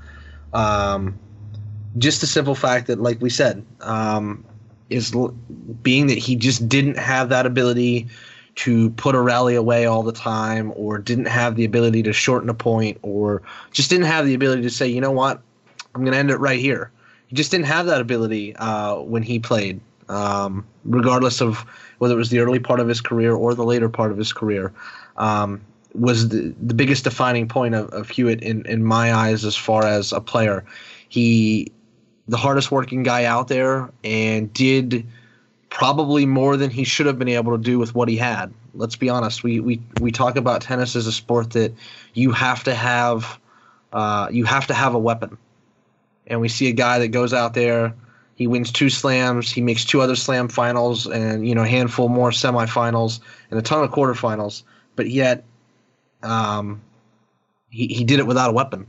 Um, just the simple fact that, like we said, um, is being that he just didn't have that ability to put a rally away all the time, or didn't have the ability to shorten a point, or just didn't have the ability to say, you know what, I'm going to end it right here. He just didn't have that ability uh, when he played, um, regardless of whether it was the early part of his career or the later part of his career. Um, was the, the biggest defining point of, of Hewitt in, in my eyes as far as a player. He, the hardest working guy out there, and did probably more than he should have been able to do with what he had. Let's be honest. We we we talk about tennis as a sport that you have to have uh, you have to have a weapon and we see a guy that goes out there, he wins two slams, he makes two other slam finals, and you know a handful more semifinals and a ton of quarterfinals, but yet, um, he he did it without a weapon.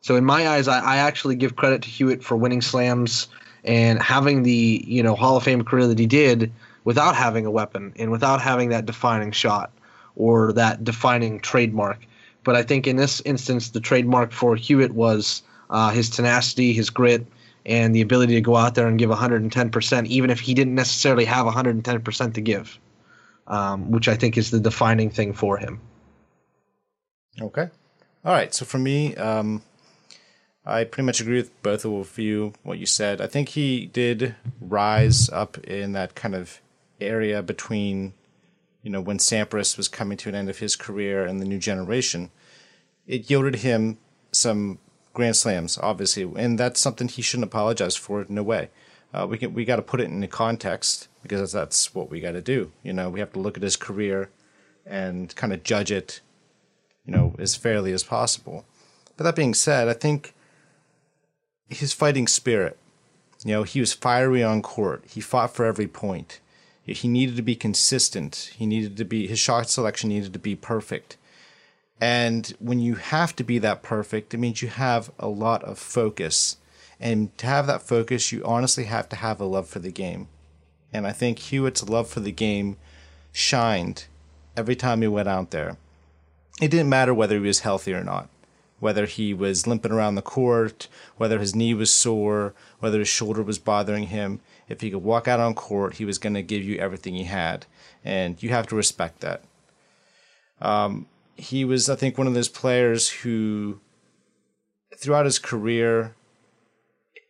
So in my eyes, I, I actually give credit to Hewitt for winning slams and having the you know Hall of Fame career that he did without having a weapon and without having that defining shot or that defining trademark. But I think in this instance, the trademark for Hewitt was uh, his tenacity, his grit, and the ability to go out there and give 110%, even if he didn't necessarily have 110% to give, um, which I think is the defining thing for him. Okay. All right. So for me, um, I pretty much agree with both of you, what you said. I think he did rise up in that kind of area between, you know, when Sampras was coming to an end of his career and the new generation. It yielded him some Grand Slams, obviously, and that's something he shouldn't apologize for. In no way. Uh, we can we got to put it in the context because that's what we got to do. You know, we have to look at his career and kind of judge it, you know, as fairly as possible. But that being said, I think his fighting spirit. You know, he was fiery on court. He fought for every point. He needed to be consistent. He needed to be his shot selection needed to be perfect. And when you have to be that perfect, it means you have a lot of focus. And to have that focus, you honestly have to have a love for the game. And I think Hewitt's love for the game shined every time he went out there. It didn't matter whether he was healthy or not, whether he was limping around the court, whether his knee was sore, whether his shoulder was bothering him. If he could walk out on court, he was going to give you everything he had. And you have to respect that. Um, he was, I think, one of those players who, throughout his career,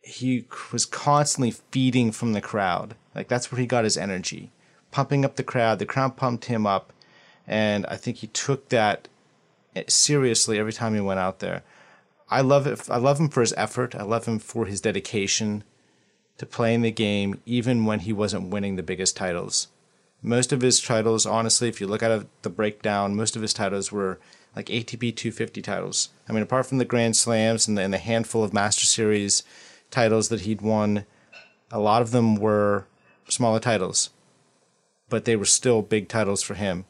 he was constantly feeding from the crowd. Like that's where he got his energy, pumping up the crowd. The crowd pumped him up, and I think he took that seriously every time he went out there. I love it. I love him for his effort. I love him for his dedication to playing the game, even when he wasn't winning the biggest titles most of his titles, honestly, if you look at the breakdown, most of his titles were like ATP 250 titles. I mean, apart from the Grand Slams and the, and the handful of Master Series titles that he'd won, a lot of them were smaller titles, but they were still big titles for him.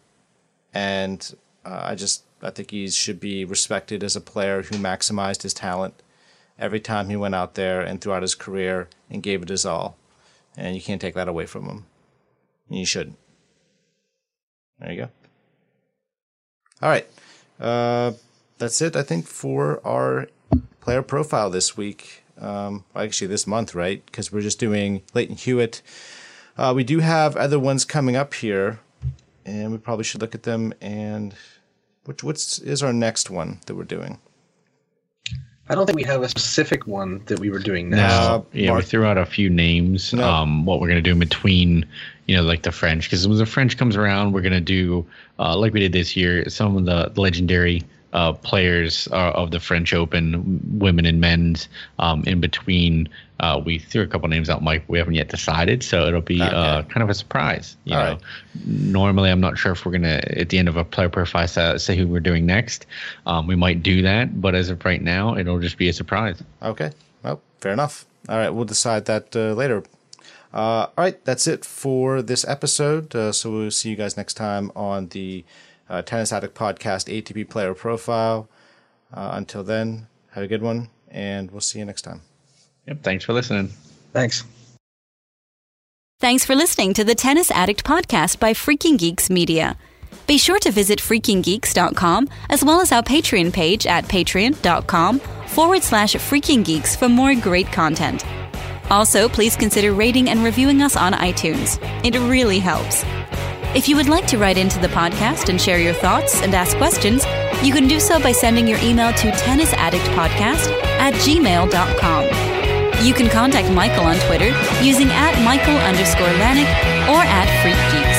And uh, I just I think he should be respected as a player who maximized his talent every time he went out there and throughout his career and gave it his all. And you can't take that away from him. You shouldn't. There you go. All right. Uh, that's it, I think, for our player profile this week. Um, actually, this month, right? Because we're just doing Lleyton Hewitt. Uh, we do have other ones coming up here, and we probably should look at them. And which what's is our next one that we're doing? I don't think we have a specific one that we were doing now. No, yeah, Mark, we threw out a few names. No. Um, what we're gonna do in between, you know, like the French, because when the French comes around, we're gonna do uh, like we did this year, some of the legendary uh, players uh, of the French Open, women and men's. Um, in between, uh, we threw a couple names out, Mike. We haven't yet decided, so it'll be okay. Uh, kind of a surprise. You All know, right. normally I'm not sure if we're gonna at the end of a player profile say who we're doing next. Um, we might do that, but as of right now, it'll just be a surprise. Okay. Well, fair enough. All right, we'll decide that uh, later. Uh, all right, that's it for this episode. so we'll see you guys next time on the uh, Tennis Addict Podcast ATP Player Profile. Uh, until then, have a good one, and we'll see you next time. Yep. Thanks for listening. Thanks. Thanks for listening to the Tennis Addict podcast by Freaking Geeks Media. Be sure to visit freakinggeeks.com as well as our Patreon page at patreon.com forward slash freakinggeeks for more great content. Also, please consider rating and reviewing us on iTunes. It really helps. If you would like to write into the podcast and share your thoughts and ask questions, you can do so by sending your email to tennisaddictpodcast at gmail.com. You can contact Michael on Twitter using at Michael underscore Lanik or at Freak Geeks.